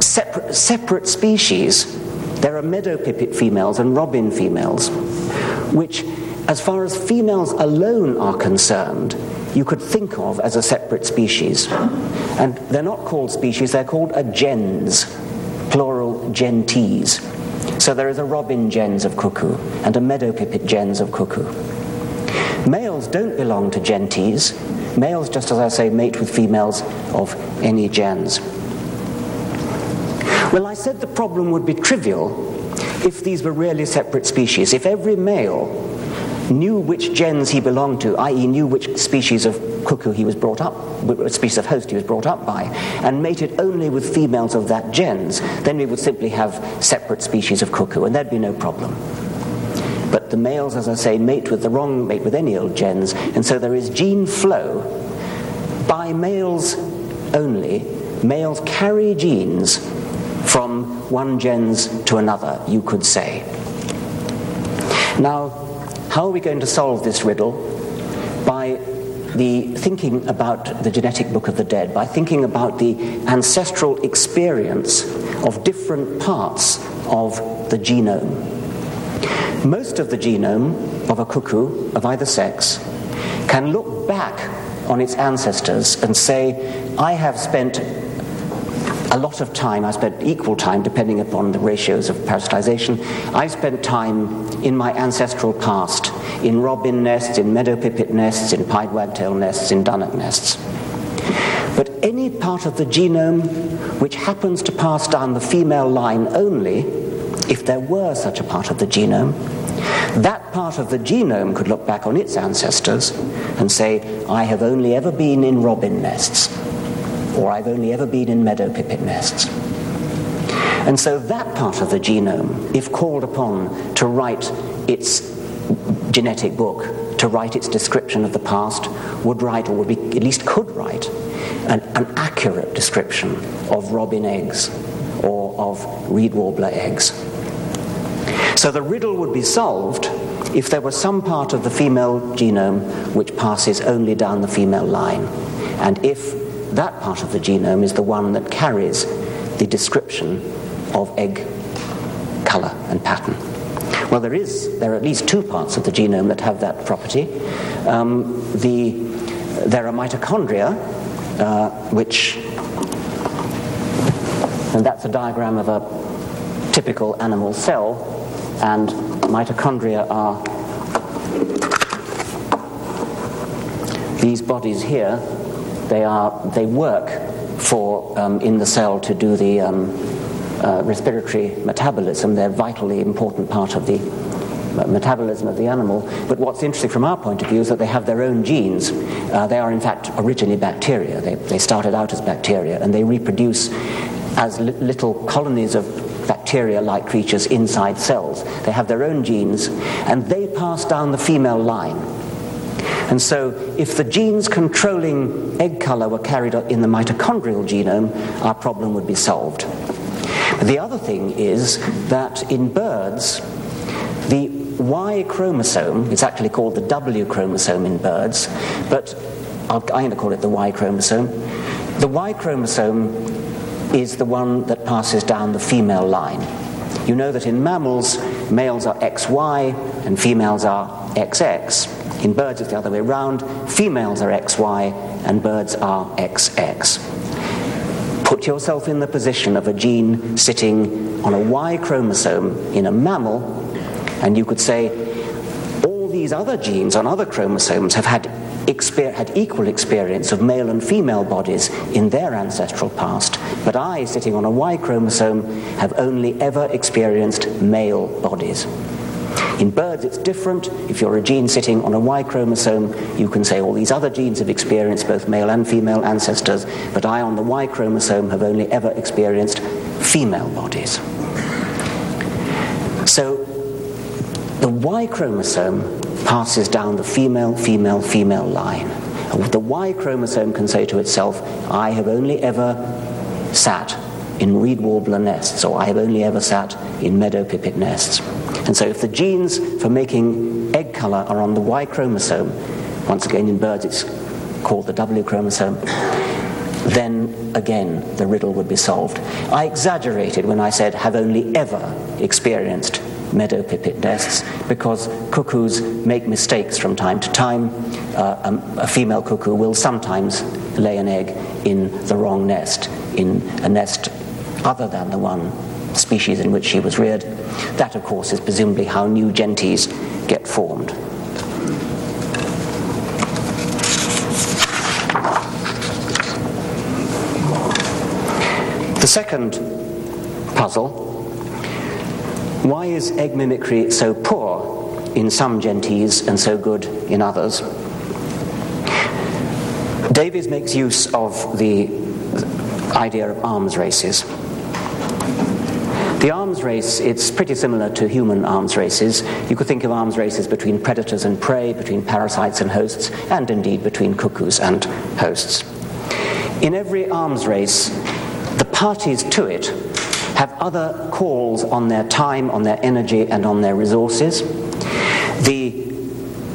separate, separate species. There are meadow pipit females and robin females, which as far as females alone are concerned, you could think of as a separate species. And they're not called species, they're called a gens, plural gentes. So there is a robin gens of cuckoo and a meadow pipit gens of cuckoo. Males don't belong to gentes. Males, just as I say, mate with females of any gens. Well, I said the problem would be trivial if these were really separate species. If every male knew which gens he belonged to, i.e., knew which species of cuckoo he was brought up, which species of host he was brought up by, and mated only with females of that gens, then we would simply have separate species of cuckoo, and there'd be no problem. But the males, as I say, mate with the wrong, mate with any old gens, and so there is gene flow by males only. Males carry genes from one gens to another, you could say. Now, how are we going to solve this riddle? By the thinking about the genetic book of the dead by thinking about the ancestral experience of different parts of the genome. Most of the genome of a cuckoo of either sex can look back on its ancestors and say, I have spent a lot of time, I spent equal time depending upon the ratios of parasitization. I spent time in my ancestral past in robin nests, in meadow pipit nests, in pied wagtail nests, in dunnock nests. But any part of the genome which happens to pass down the female line only, if there were such a part of the genome, that part of the genome could look back on its ancestors and say, I have only ever been in robin nests, or I've only ever been in meadow pipit nests. And so that part of the genome, if called upon to write its genetic book to write its description of the past would write, or would be, at least could write, an, an accurate description of robin eggs or of reed warbler eggs. So the riddle would be solved if there was some part of the female genome which passes only down the female line, and if that part of the genome is the one that carries the description of egg color and pattern. Well, there is there are at least two parts of the genome that have that property. Um, the, there are mitochondria, uh, which, and that's a diagram of a typical animal cell, and mitochondria are these bodies here. They are they work for um, in the cell to do the um, uh, respiratory metabolism. They're a vitally important part of the uh, metabolism of the animal. But what's interesting from our point of view is that they have their own genes. Uh, they are, in fact, originally bacteria. They, they started out as bacteria, and they reproduce as li- little colonies of bacteria like creatures inside cells. They have their own genes, and they pass down the female line. And so, if the genes controlling egg color were carried in the mitochondrial genome, our problem would be solved. The other thing is that in birds, the Y chromosome, it's actually called the W chromosome in birds, but I'm going to call it the Y chromosome. The Y chromosome is the one that passes down the female line. You know that in mammals, males are XY and females are XX. In birds, it's the other way around. Females are XY and birds are XX. Put yourself in the position of a gene sitting on a Y chromosome in a mammal, and you could say, all these other genes on other chromosomes have had, exper- had equal experience of male and female bodies in their ancestral past, but I, sitting on a Y chromosome, have only ever experienced male bodies. In birds, it's different. If you're a gene sitting on a Y chromosome, you can say all these other genes have experienced both male and female ancestors, but I, on the Y chromosome, have only ever experienced female bodies. So the Y chromosome passes down the female, female, female line. The Y chromosome can say to itself, I have only ever sat in reed warbler nests, or I have only ever sat in meadow pipit nests. And so if the genes for making egg color are on the Y chromosome, once again in birds it's called the W chromosome, then again the riddle would be solved. I exaggerated when I said have only ever experienced meadow pipit nests because cuckoos make mistakes from time to time. Uh, um, a female cuckoo will sometimes lay an egg in the wrong nest, in a nest other than the one species in which she was reared. That, of course, is presumably how new gentes get formed. The second puzzle why is egg mimicry so poor in some gentes and so good in others? Davies makes use of the idea of arms races. The arms race, it's pretty similar to human arms races. You could think of arms races between predators and prey, between parasites and hosts, and indeed between cuckoos and hosts. In every arms race, the parties to it have other calls on their time, on their energy, and on their resources. The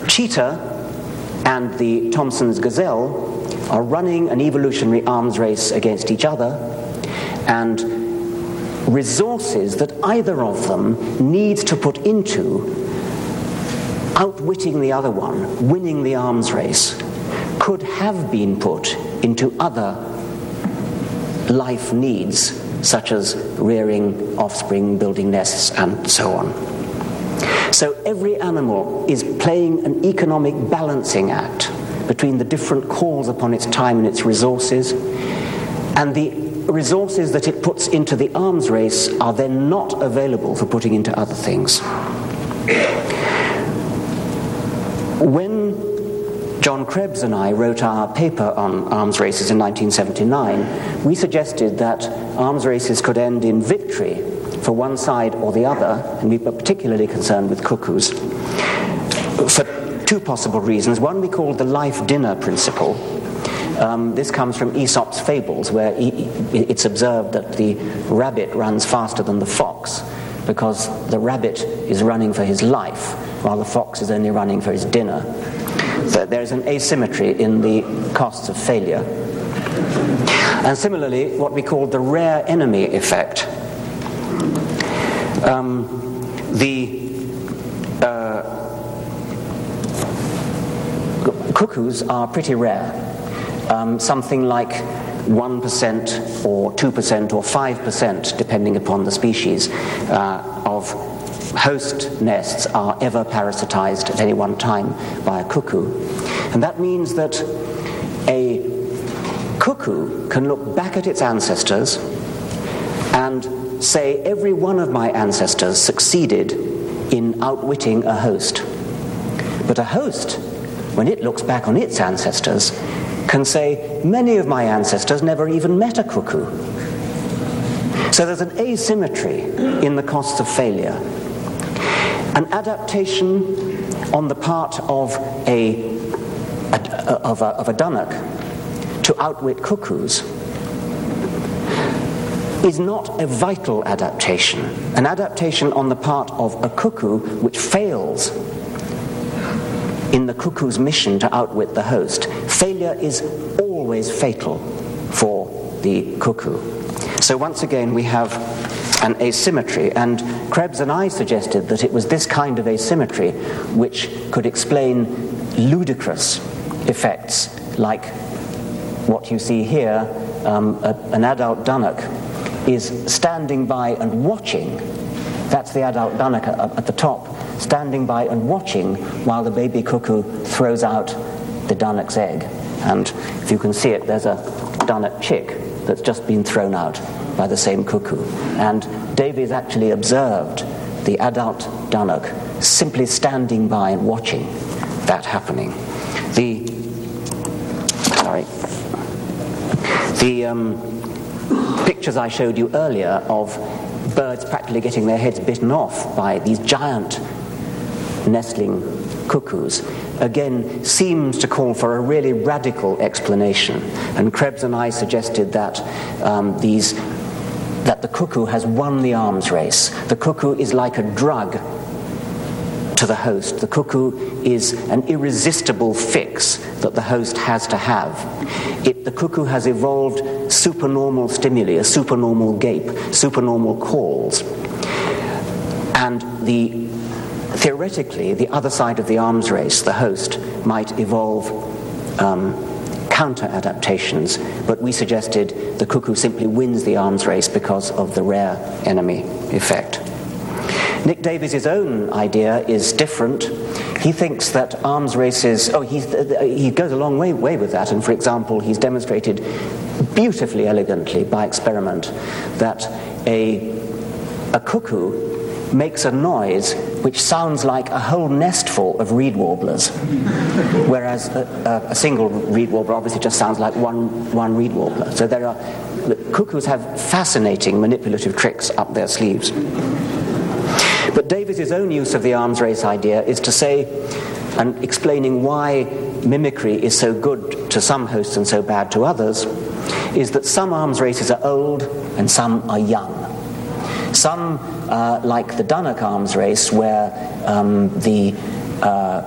cheetah and the Thomson's Gazelle are running an evolutionary arms race against each other, and resources that either of them needs to put into outwitting the other one, winning the arms race, could have been put into other life needs, such as rearing offspring, building nests, and so on. So every animal is playing an economic balancing act between the different calls upon its time and its resources, and the resources that it puts into the arms race are then not available for putting into other things. When John Krebs and I wrote our paper on arms races in 1979, we suggested that arms races could end in victory for one side or the other, and we were particularly concerned with cuckoos, for two possible reasons. One we called the life dinner principle. Um, this comes from Aesop's fables, where it's observed that the rabbit runs faster than the fox because the rabbit is running for his life while the fox is only running for his dinner. So there's an asymmetry in the costs of failure. And similarly, what we call the rare enemy effect. Um, the uh, cuckoos are pretty rare. Um, something like 1% or 2% or 5%, depending upon the species, uh, of host nests are ever parasitized at any one time by a cuckoo. And that means that a cuckoo can look back at its ancestors and say, every one of my ancestors succeeded in outwitting a host. But a host, when it looks back on its ancestors, can say, Many of my ancestors never even met a cuckoo. So there's an asymmetry in the costs of failure. An adaptation on the part of a, a of, a, of a dunnock to outwit cuckoos is not a vital adaptation. An adaptation on the part of a cuckoo which fails in the cuckoo's mission to outwit the host. Failure is always fatal for the cuckoo. So once again, we have an asymmetry, and Krebs and I suggested that it was this kind of asymmetry which could explain ludicrous effects like what you see here um, a, an adult dunnock is standing by and watching. That's the adult dunnock at, at the top standing by and watching while the baby cuckoo throws out the dunnock's egg. And if you can see it, there's a dunnock chick that's just been thrown out by the same cuckoo. And Davies actually observed the adult dunnock simply standing by and watching that happening. The sorry, the um, pictures I showed you earlier of birds practically getting their heads bitten off by these giant nestling cuckoos, again seems to call for a really radical explanation. And Krebs and I suggested that um, these that the cuckoo has won the arms race. The cuckoo is like a drug to the host. The cuckoo is an irresistible fix that the host has to have. It, the cuckoo has evolved supernormal stimuli, a supernormal gape, supernormal calls. And the Theoretically, the other side of the arms race, the host, might evolve um, counter adaptations, but we suggested the cuckoo simply wins the arms race because of the rare enemy effect. Nick Davies' own idea is different. He thinks that arms races, oh, he, he goes a long way, way with that, and for example, he's demonstrated beautifully elegantly by experiment that a, a cuckoo makes a noise which sounds like a whole nestful of reed warblers, whereas a, a, single reed warbler obviously just sounds like one, one reed warbler. So there are cuckoos have fascinating manipulative tricks up their sleeves. But Davies' own use of the arms race idea is to say, and explaining why mimicry is so good to some hosts and so bad to others, is that some arms races are old and some are young. Some uh, like the Dunnock arms race, where um, the uh,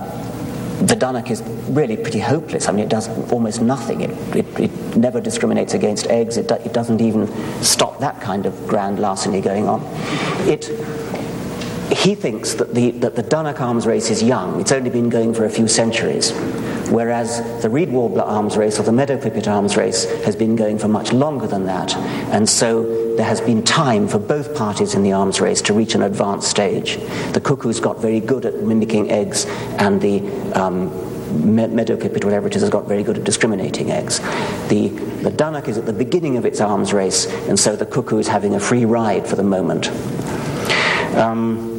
the Dunnock is really pretty hopeless. I mean, it does almost nothing. It, it, it never discriminates against eggs. It, do, it doesn't even stop that kind of grand larceny going on. It, he thinks that the, that the Dunnock arms race is young. It's only been going for a few centuries. Whereas the reed warbler arms race or the meadow pipit arms race has been going for much longer than that. And so there has been time for both parties in the arms race to reach an advanced stage. The cuckoo's got very good at mimicking eggs, and the um, meadow pipit, whatever it is, has got very good at discriminating eggs. The, the Dunnock is at the beginning of its arms race, and so the cuckoo is having a free ride for the moment. Um,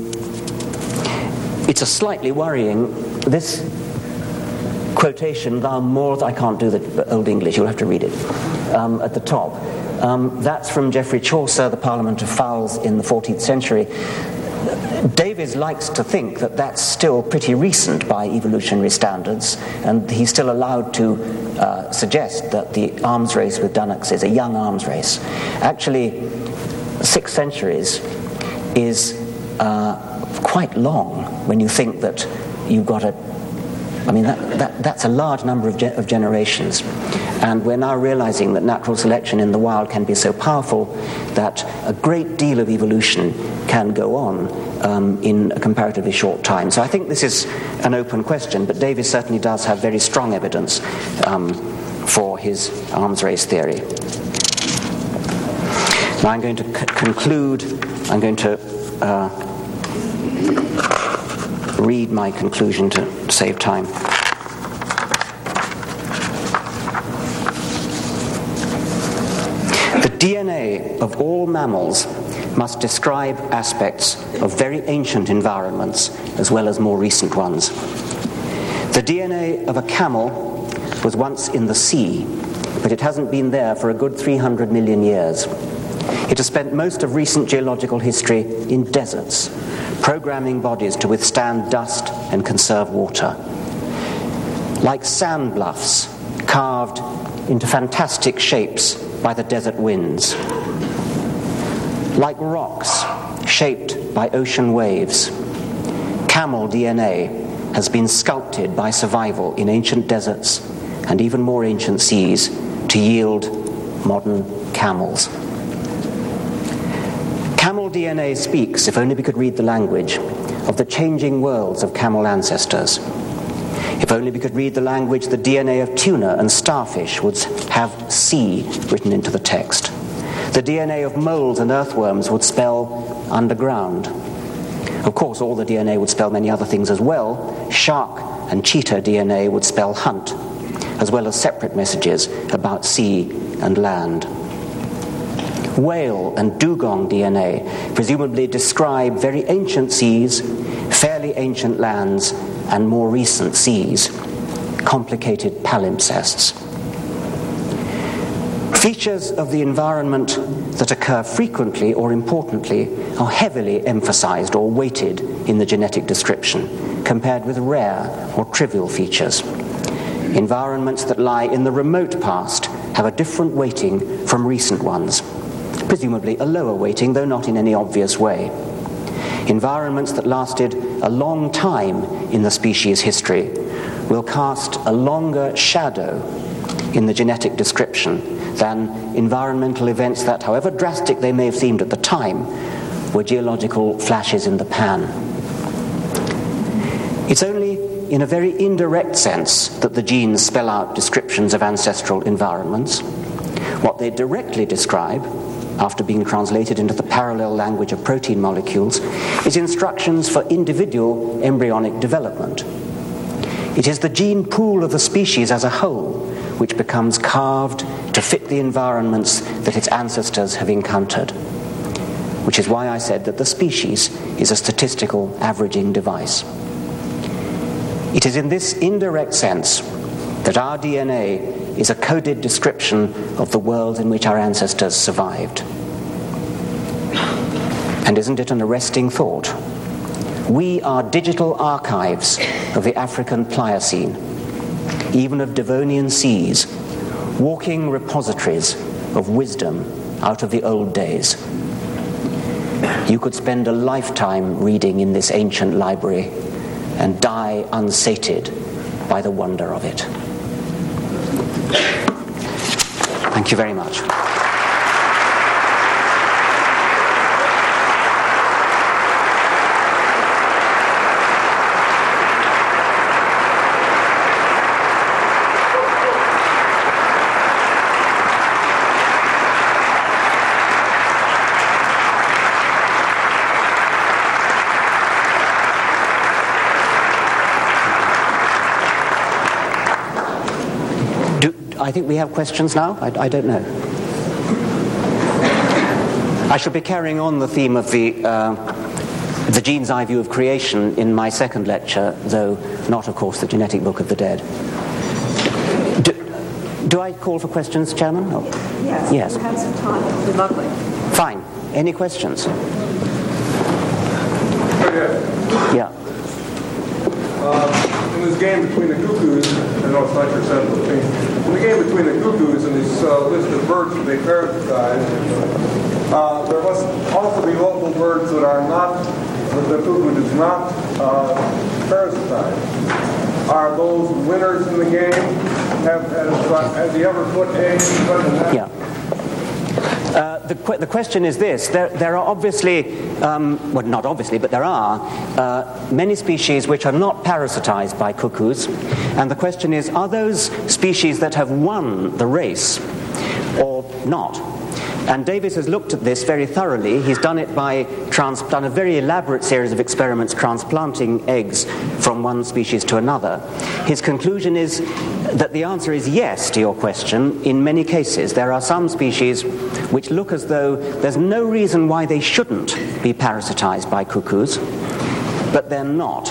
it's a slightly worrying. This quotation, thou more, I can't do the Old English, you'll have to read it, um, at the top. Um, that's from Geoffrey Chaucer, The Parliament of Fowls in the 14th century. Davies likes to think that that's still pretty recent by evolutionary standards, and he's still allowed to uh, suggest that the arms race with Dunnocks is a young arms race. Actually, six centuries is uh, quite long when you think that you've got a I mean, that, that, that's a large number of, ge- of generations. And we're now realizing that natural selection in the wild can be so powerful that a great deal of evolution can go on um, in a comparatively short time. So I think this is an open question, but Davies certainly does have very strong evidence um, for his arms race theory. Now I'm going to c- conclude, I'm going to uh, read my conclusion to save time. The DNA of all mammals must describe aspects of very ancient environments as well as more recent ones. The DNA of a camel was once in the sea, but it hasn't been there for a good 300 million years. It has spent most of recent geological history in deserts, programming bodies to withstand dust and conserve water. Like sand bluffs carved into fantastic shapes by the desert winds. Like rocks shaped by ocean waves, camel DNA has been sculpted by survival in ancient deserts and even more ancient seas to yield modern camels. DNA speaks, if only we could read the language, of the changing worlds of camel ancestors. If only we could read the language, the DNA of tuna and starfish would have sea written into the text. The DNA of moles and earthworms would spell underground. Of course, all the DNA would spell many other things as well. Shark and cheetah DNA would spell hunt, as well as separate messages about sea and land whale and dugong DNA presumably describe very ancient seas, fairly ancient lands, and more recent seas, complicated palimpsests. Features of the environment that occur frequently or importantly are heavily emphasized or weighted in the genetic description, compared with rare or trivial features. Environments that lie in the remote past have a different weighting from recent ones presumably a lower weighting, though not in any obvious way. Environments that lasted a long time in the species' history will cast a longer shadow in the genetic description than environmental events that, however drastic they may have seemed at the time, were geological flashes in the pan. It's only in a very indirect sense that the genes spell out descriptions of ancestral environments. What they directly describe after being translated into the parallel language of protein molecules, is instructions for individual embryonic development. It is the gene pool of the species as a whole which becomes carved to fit the environments that its ancestors have encountered. Which is why I said that the species is a statistical averaging device. It is in this indirect sense that our DNA is a coded description of the world in which our ancestors survived. And isn't it an arresting thought? We are digital archives of the African Pliocene, even of Devonian seas, walking repositories of wisdom out of the old days. You could spend a lifetime reading in this ancient library and die unsated by the wonder of it. Thank you very much. I think we have questions now. I, I, don't know. I shall be carrying on the theme of the, uh, the gene's eye view of creation in my second lecture, though not, of course, the genetic book of the dead. Do, do I call for questions, Chairman? Oh. Yes. Yes. We have some time. It'll be lovely. Fine. Any questions? Yeah. Uh, in this game between the cuckoos, I know it's not your central thing the game between the cuckoos and these uh, list of birds that they parasitize, uh, there must also be local birds that are not, that the cuckoo does not uh, parasitize. Are those winners in the game? Have, has, has he ever put eggs? Yeah. Uh, the, qu- the question is this there, there are obviously, um, well, not obviously, but there are uh, many species which are not parasitized by cuckoos. And the question is are those species that have won the race or not? And Davies has looked at this very thoroughly. He's done it by trans- done a very elaborate series of experiments transplanting eggs from one species to another. His conclusion is that the answer is yes to your question in many cases. There are some species which look as though there's no reason why they shouldn't be parasitized by cuckoos, but they're not.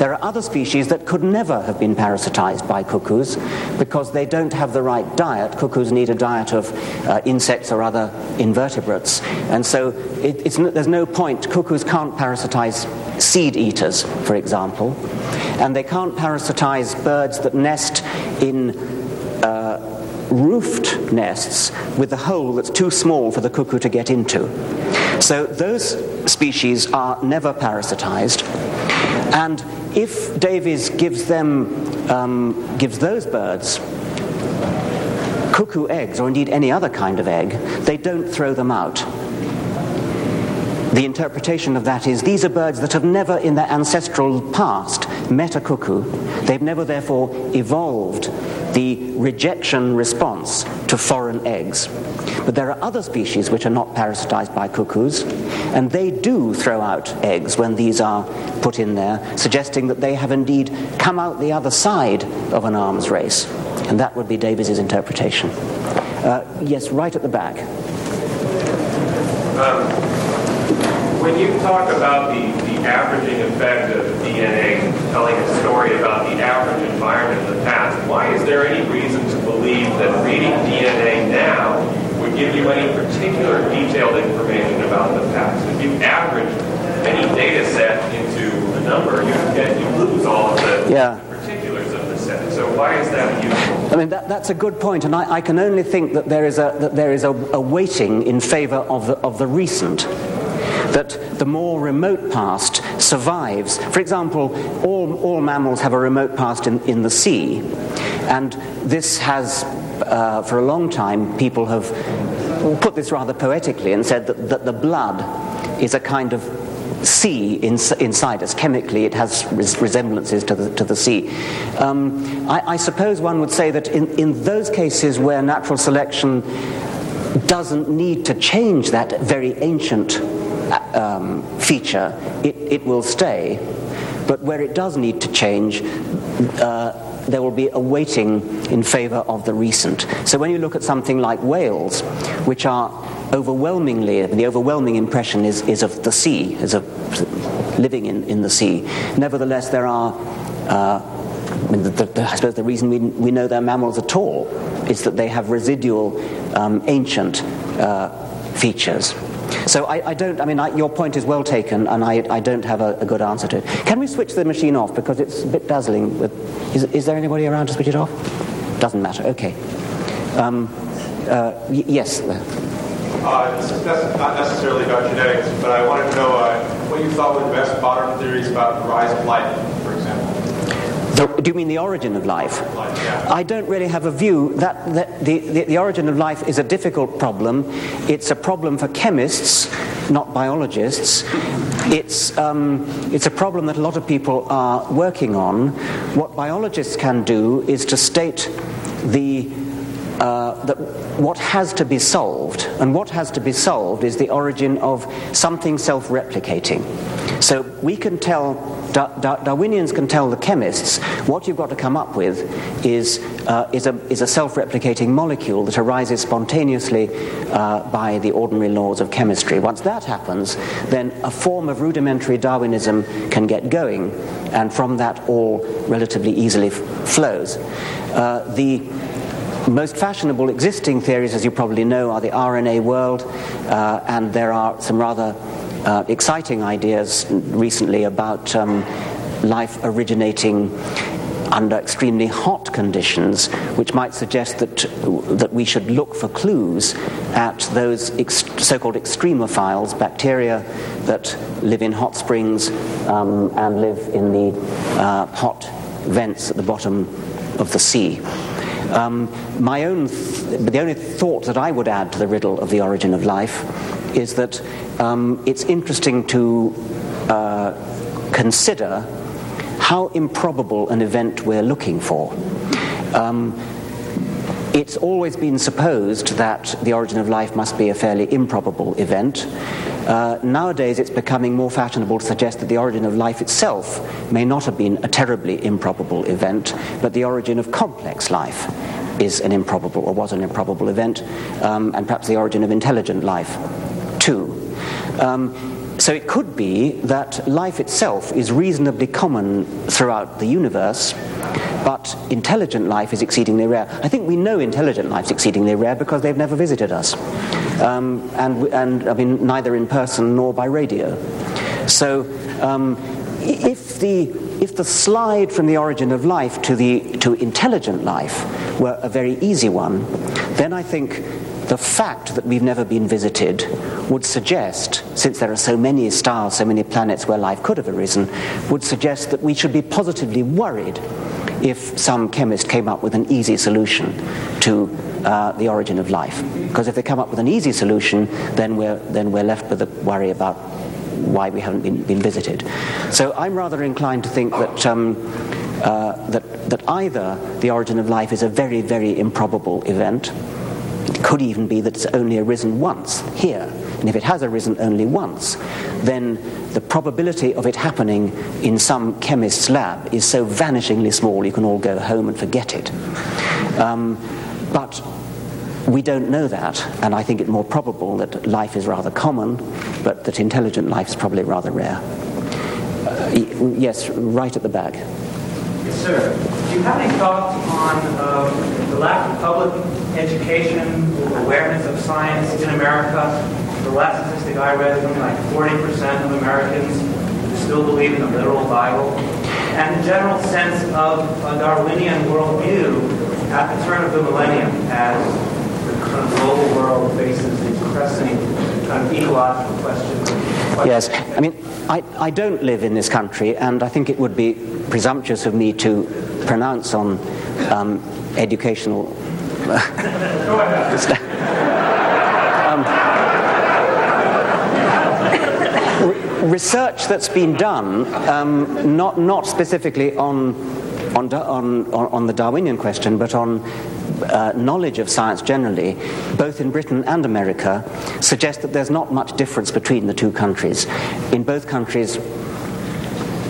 There are other species that could never have been parasitized by cuckoos because they don't have the right diet. Cuckoos need a diet of uh, insects or other invertebrates. And so it, there's no point. Cuckoos can't parasitize seed eaters, for example. And they can't parasitize birds that nest in uh, roofed nests with a hole that's too small for the cuckoo to get into. So those species are never parasitized. And if Davies gives them, um, gives those birds cuckoo eggs, or indeed any other kind of egg, they don't throw them out. The interpretation of that is these are birds that have never in their ancestral past met a cuckoo. They've never, therefore, evolved the rejection response to foreign eggs. But there are other species which are not parasitized by cuckoos, and they do throw out eggs when these are put in there, suggesting that they have indeed come out the other side of an arms race. And that would be Davies's interpretation. Uh, yes, right at the back. Um, when you talk about the, the averaging effect of DNA telling a story about the average environment in the past, why is there any reason to believe that reading DNA now would give you any particular detailed information about the past? If you average any data set into a number, you get you lose all of the yeah. particulars of the set. So why is that useful? I mean, that, that's a good point, and I, I, can only think that there is a that there is a, a weighting in favour of the of the recent that the more remote past survives. For example, all, all mammals have a remote past in, in the sea, and this has, uh, for a long time, people have put this rather poetically and said that, that the blood is a kind of sea in, inside us. Chemically, it has res- resemblances to the, to the sea. Um, I, I, suppose one would say that in, in those cases where natural selection doesn't need to change that very ancient um, feature, it, it will stay. But where it does need to change, uh, there will be a weighting in favor of the recent. So when you look at something like whales, which are overwhelmingly, the overwhelming impression is, is of the sea, is of living in, in the sea. Nevertheless, there are, uh, I, mean, the, the, I suppose the reason we, we know they're mammals at all is that they have residual um, ancient uh, features. So I, I don't, I mean, I, your point is well taken, and I, I don't have a, a, good answer to it. Can we switch the machine off because it's a bit dazzling? With, is, is there anybody around to switch it off? Doesn't matter, okay. Um, uh, y- yes. Uh, this is not necessarily about genetics, but I wanted to know uh, what you thought were the best modern theories about the rise of life, do you mean the origin of life? I don't really have a view. That, that the, the, the, origin of life is a difficult problem. It's a problem for chemists, not biologists. It's, um, it's a problem that a lot of people are working on. What biologists can do is to state the uh, that what has to be solved, and what has to be solved is the origin of something self replicating. So we can tell, Dar- Dar- Darwinians can tell the chemists what you've got to come up with is, uh, is a, is a self replicating molecule that arises spontaneously uh, by the ordinary laws of chemistry. Once that happens, then a form of rudimentary Darwinism can get going, and from that all relatively easily f- flows. Uh, the most fashionable existing theories, as you probably know, are the RNA world, uh, and there are some rather uh, exciting ideas recently about um, life originating under extremely hot conditions, which might suggest that, that we should look for clues at those ex- so called extremophiles, bacteria that live in hot springs um, and live in the uh, hot vents at the bottom of the sea. Um, my own, th- the only thought that I would add to the riddle of the origin of life is that um, it's interesting to uh, consider how improbable an event we're looking for. Um, it's always been supposed that the origin of life must be a fairly improbable event. Uh, nowadays, it's becoming more fashionable to suggest that the origin of life itself may not have been a terribly improbable event, but the origin of complex life is an improbable or was an improbable event, um, and perhaps the origin of intelligent life too. Um, so it could be that life itself is reasonably common throughout the universe, but intelligent life is exceedingly rare. I think we know intelligent life is exceedingly rare because they've never visited us. Um, and, and, I mean, neither in person nor by radio. So um, if, the, if the slide from the origin of life to, the, to intelligent life were a very easy one, then I think the fact that we've never been visited would suggest, since there are so many stars, so many planets where life could have arisen, would suggest that we should be positively worried if some chemist came up with an easy solution to uh, the origin of life. Because if they come up with an easy solution, then we're, then we're left with a worry about why we haven't been, been visited. So I'm rather inclined to think that, um, uh, that, that either the origin of life is a very, very improbable event, it could even be that it's only arisen once here. And if it has arisen only once, then the probability of it happening in some chemist's lab is so vanishingly small you can all go home and forget it. Um, but we don't know that, and I think it more probable that life is rather common, but that intelligent life is probably rather rare. Uh, yes, right at the back. Yes, sir. Do you have any thoughts on uh, the lack of public education, awareness of science in America? The last statistic I read, something like 40% of Americans still believe in the literal Bible. And the general sense of a Darwinian worldview at the turn of the millennium as the kind of global world faces these pressing kind of ecological questions. Yes, I mean, I, I don't live in this country, and I think it would be presumptuous of me to pronounce on um, educational. um, research that's been done, um, not, not specifically on, on, on, on the Darwinian question, but on uh, knowledge of science generally, both in Britain and America, suggests that there's not much difference between the two countries. In both countries,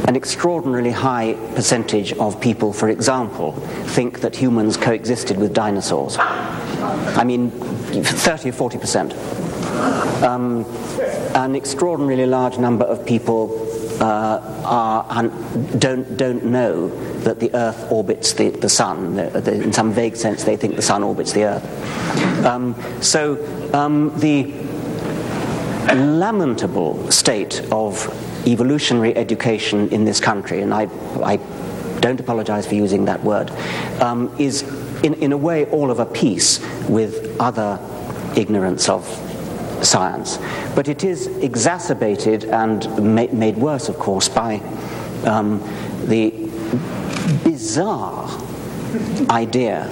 an extraordinarily high percentage of people, for example, think that humans coexisted with dinosaurs. I mean, 30 or 40 percent. Um, an extraordinarily large number of people uh, are, don't, don't know that the Earth orbits the, the Sun. In some vague sense, they think the Sun orbits the Earth. Um, so um, the lamentable state of evolutionary education in this country, and I, I don't apologize for using that word, um, is in, in a way all of a piece with other ignorance of science. But it is exacerbated and ma- made worse, of course, by um, the bizarre idea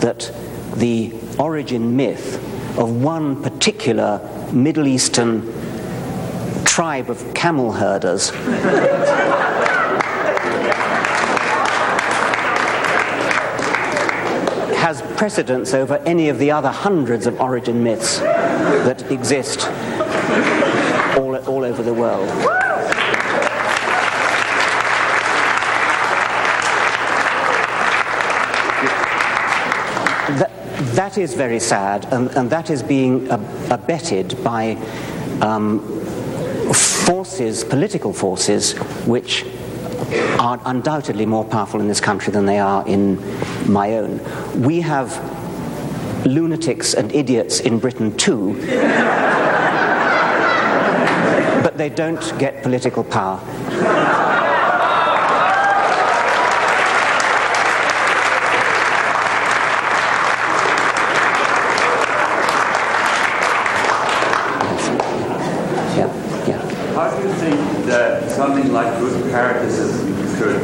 that the origin myth of one particular Middle Eastern tribe of camel herders precedence over any of the other hundreds of origin myths that exist all, all over the world. That, that is very sad, and, and that is being abetted by um, forces, political forces, which are undoubtedly more powerful in this country than they are in my own. We have lunatics and idiots in Britain too, but they don't get political power. something like brood parasitism could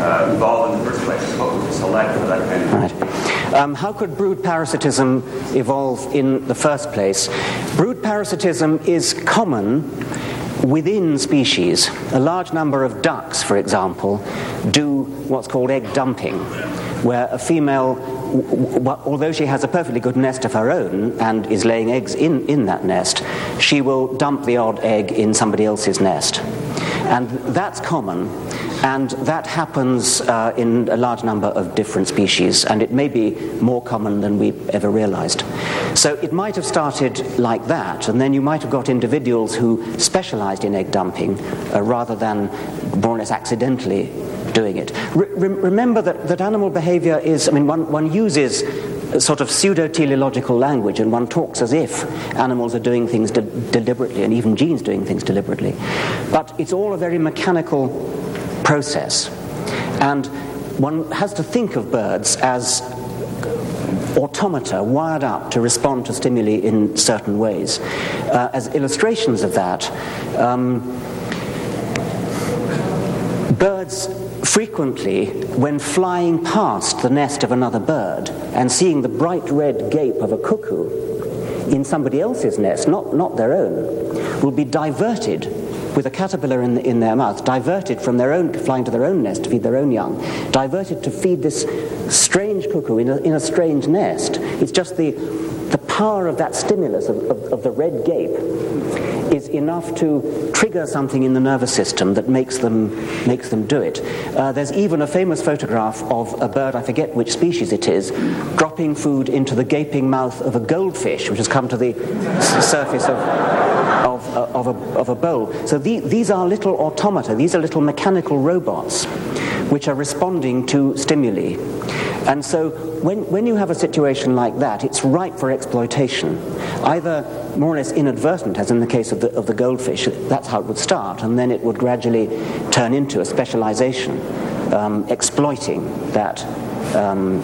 uh, evolve in the first place? What would select for that kind of Right. Um, how could brood parasitism evolve in the first place? Brood parasitism is common within species. A large number of ducks, for example, do what's called egg dumping, where a female although she has a perfectly good nest of her own and is laying eggs in, in that nest, she will dump the odd egg in somebody else's nest. And that's common, and that happens uh, in a large number of different species, and it may be more common than we ever realized. So it might have started like that, and then you might have got individuals who specialized in egg dumping uh, rather than more or less accidentally doing it. Re- remember that, that animal behavior is, I mean, one, one uses sort of pseudo teleological language, and one talks as if animals are doing things de- deliberately, and even genes doing things deliberately. But it's all a very mechanical process. And one has to think of birds as automata wired up to respond to stimuli in certain ways. Uh, as illustrations of that, um, birds frequently, when flying past the nest of another bird and seeing the bright red gape of a cuckoo in somebody else's nest, not, not their own, will be diverted with a caterpillar in, in their mouth, diverted from their own, flying to their own nest to feed their own young, diverted to feed this strange cuckoo in a, in a strange nest. It's just the, the power of that stimulus of, of, of the red gape is enough to trigger something in the nervous system that makes them, makes them do it. Uh, there's even a famous photograph of a bird, I forget which species it is, dropping food into the gaping mouth of a goldfish, which has come to the surface of, of, uh, of, a, of a bowl. So the, these are little automata, these are little mechanical robots which are responding to stimuli. And so when, when you have a situation like that, it's ripe for exploitation. Either more or less inadvertent, as in the case of the, of the goldfish, that's how it would start, and then it would gradually turn into a specialization, um, exploiting that um,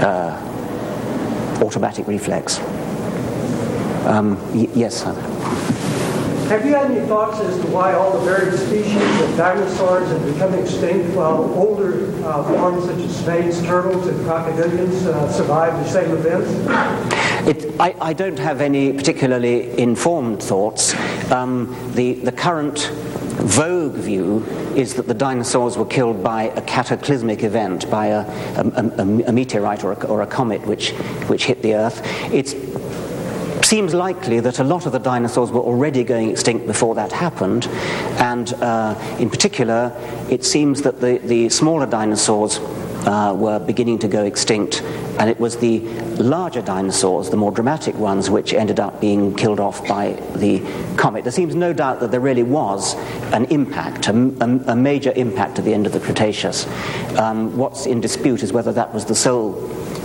uh, automatic reflex. Um, y- yes, have you had any thoughts as to why all the varied species of dinosaurs have become extinct while older uh, forms such as snakes, turtles, and crocodilians uh, survived the same events? It, I, I, don't have any particularly informed thoughts. Um, the, the current vogue view is that the dinosaurs were killed by a cataclysmic event, by a, a, a, a meteorite or, or a, comet which, which hit the Earth. It's seems likely that a lot of the dinosaurs were already going extinct before that happened, and uh, in particular, it seems that the, the smaller dinosaurs uh, were beginning to go extinct, and it was the larger dinosaurs, the more dramatic ones, which ended up being killed off by the comet. There seems no doubt that there really was an impact, a, a, a major impact at the end of the Cretaceous. Um, what's in dispute is whether that was the sole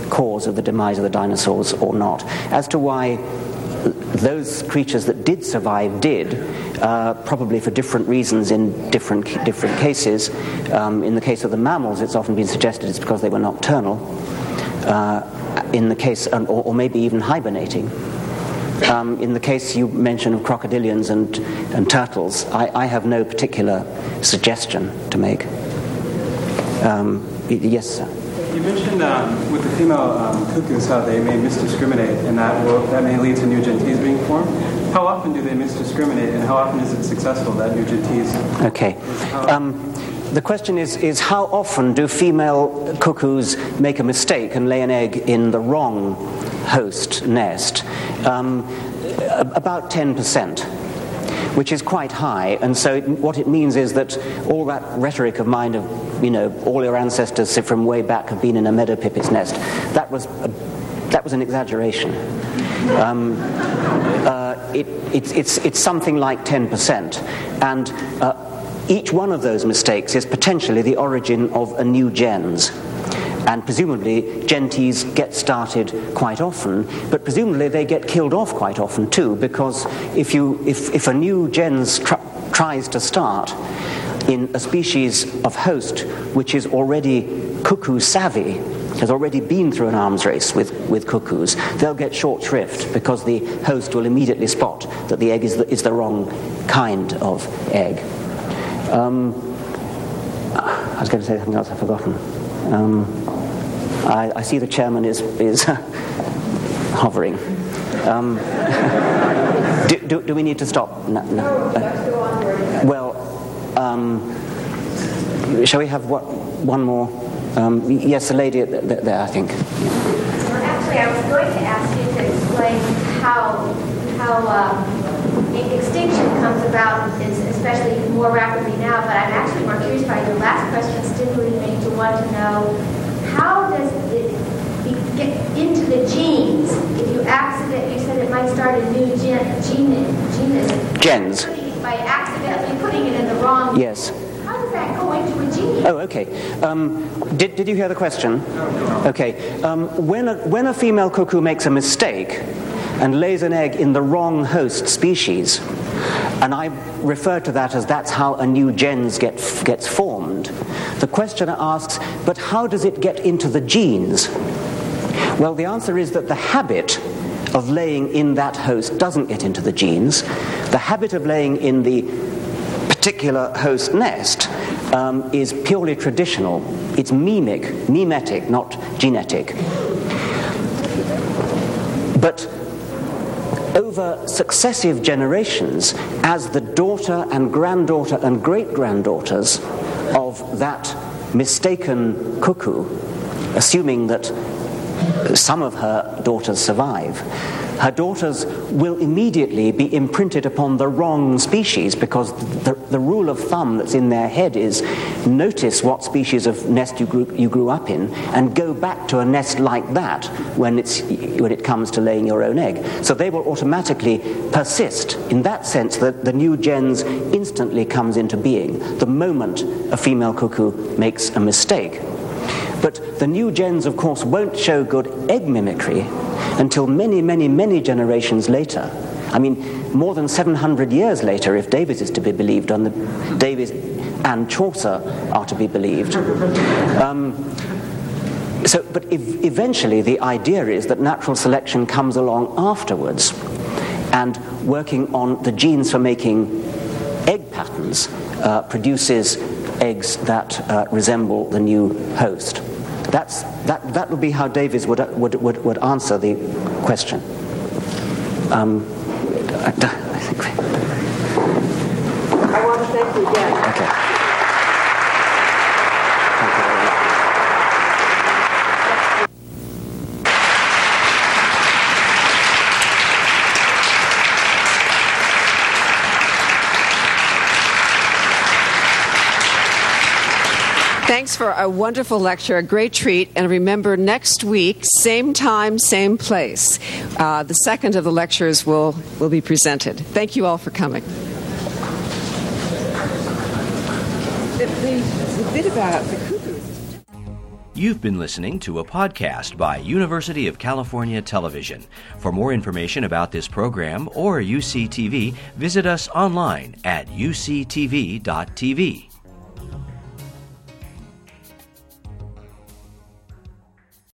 cause of the demise of the dinosaurs or not. As to why those creatures that did survive did, uh, probably for different reasons in different, different cases. Um, in the case of the mammals, it's often been suggested it's because they were nocturnal. Uh, in the case, or, or, maybe even hibernating. Um, in the case you mentioned of crocodilians and, and turtles, I, I have no particular suggestion to make. Um, yes, sir. You mentioned um, with the female um, cuckoos how they may misdiscriminate, and that will, that may lead to new gentes being formed. How often do they misdiscriminate, and how often is it successful that new gentes? Okay. Um, the question is, is how often do female cuckoos make a mistake and lay an egg in the wrong host nest? Um, about 10%, which is quite high. And so, it, what it means is that all that rhetoric of mine of, you know, all your ancestors from way back have been in a meadow pipit's nest, that was, a, that was an exaggeration. Um, uh, it, it's, it's, it's something like 10%. And uh, each one of those mistakes is potentially the origin of a new gens. And presumably, gentes get started quite often, but presumably they get killed off quite often too, because if, you, if, if a new gens tr- tries to start in a species of host which is already cuckoo savvy, has already been through an arms race with, with cuckoos, they'll get short shrift because the host will immediately spot that the egg is the, is the wrong kind of egg. Um, I was going to say something else I've forgotten. Um, I, I, see the chairman is, is hovering. Um, do, do, do, we need to stop? No, no. Uh, well, um, shall we have what, one more? Um, yes, the lady there, I think. Well, actually, I was going to ask you to explain how, how um, extinction comes about, especially more rapidly now, but I'm actually more curious by your last question stimulated me to want to know how does it get into the genes? If you accident, you said it might start a new gen, gene, genus. Gens. By accidentally putting it in the wrong. Yes. How does that go into a gene? Oh, okay. Um, did, did you hear the question? Okay. Um, when, a, when a female cuckoo makes a mistake and lays an egg in the wrong host species, and I refer to that as that's how a new gens get, gets formed. The questioner asks, but how does it get into the genes? Well, the answer is that the habit of laying in that host doesn't get into the genes. The habit of laying in the particular host nest um, is purely traditional. It's mimic, mimetic, not genetic. But over successive generations, as the daughter and granddaughter and great granddaughters of that mistaken cuckoo, assuming that some of her daughters survive, her daughters will immediately be imprinted upon the wrong species because the, the rule of thumb that's in their head is notice what species of nest you grew, you grew up in and go back to a nest like that when, it's, when it comes to laying your own egg. So they will automatically persist. In that sense, that the new gens instantly comes into being the moment a female cuckoo makes a mistake. But the new gens, of course, won't show good egg mimicry until many, many, many generations later. I mean, more than 700 years later, if Davies is to be believed, and the and Chaucer are to be believed. Um, so, but if eventually the idea is that natural selection comes along afterwards and working on the genes for making egg patterns uh, produces eggs that uh, resemble the new host. That's, that, that would be how Davies would, would, would, would answer the question. Um, I want to thank you again. Okay. For a wonderful lecture, a great treat. And remember, next week, same time, same place, uh, the second of the lectures will, will be presented. Thank you all for coming. You've been listening to a podcast by University of California Television. For more information about this program or UCTV, visit us online at uctv.tv.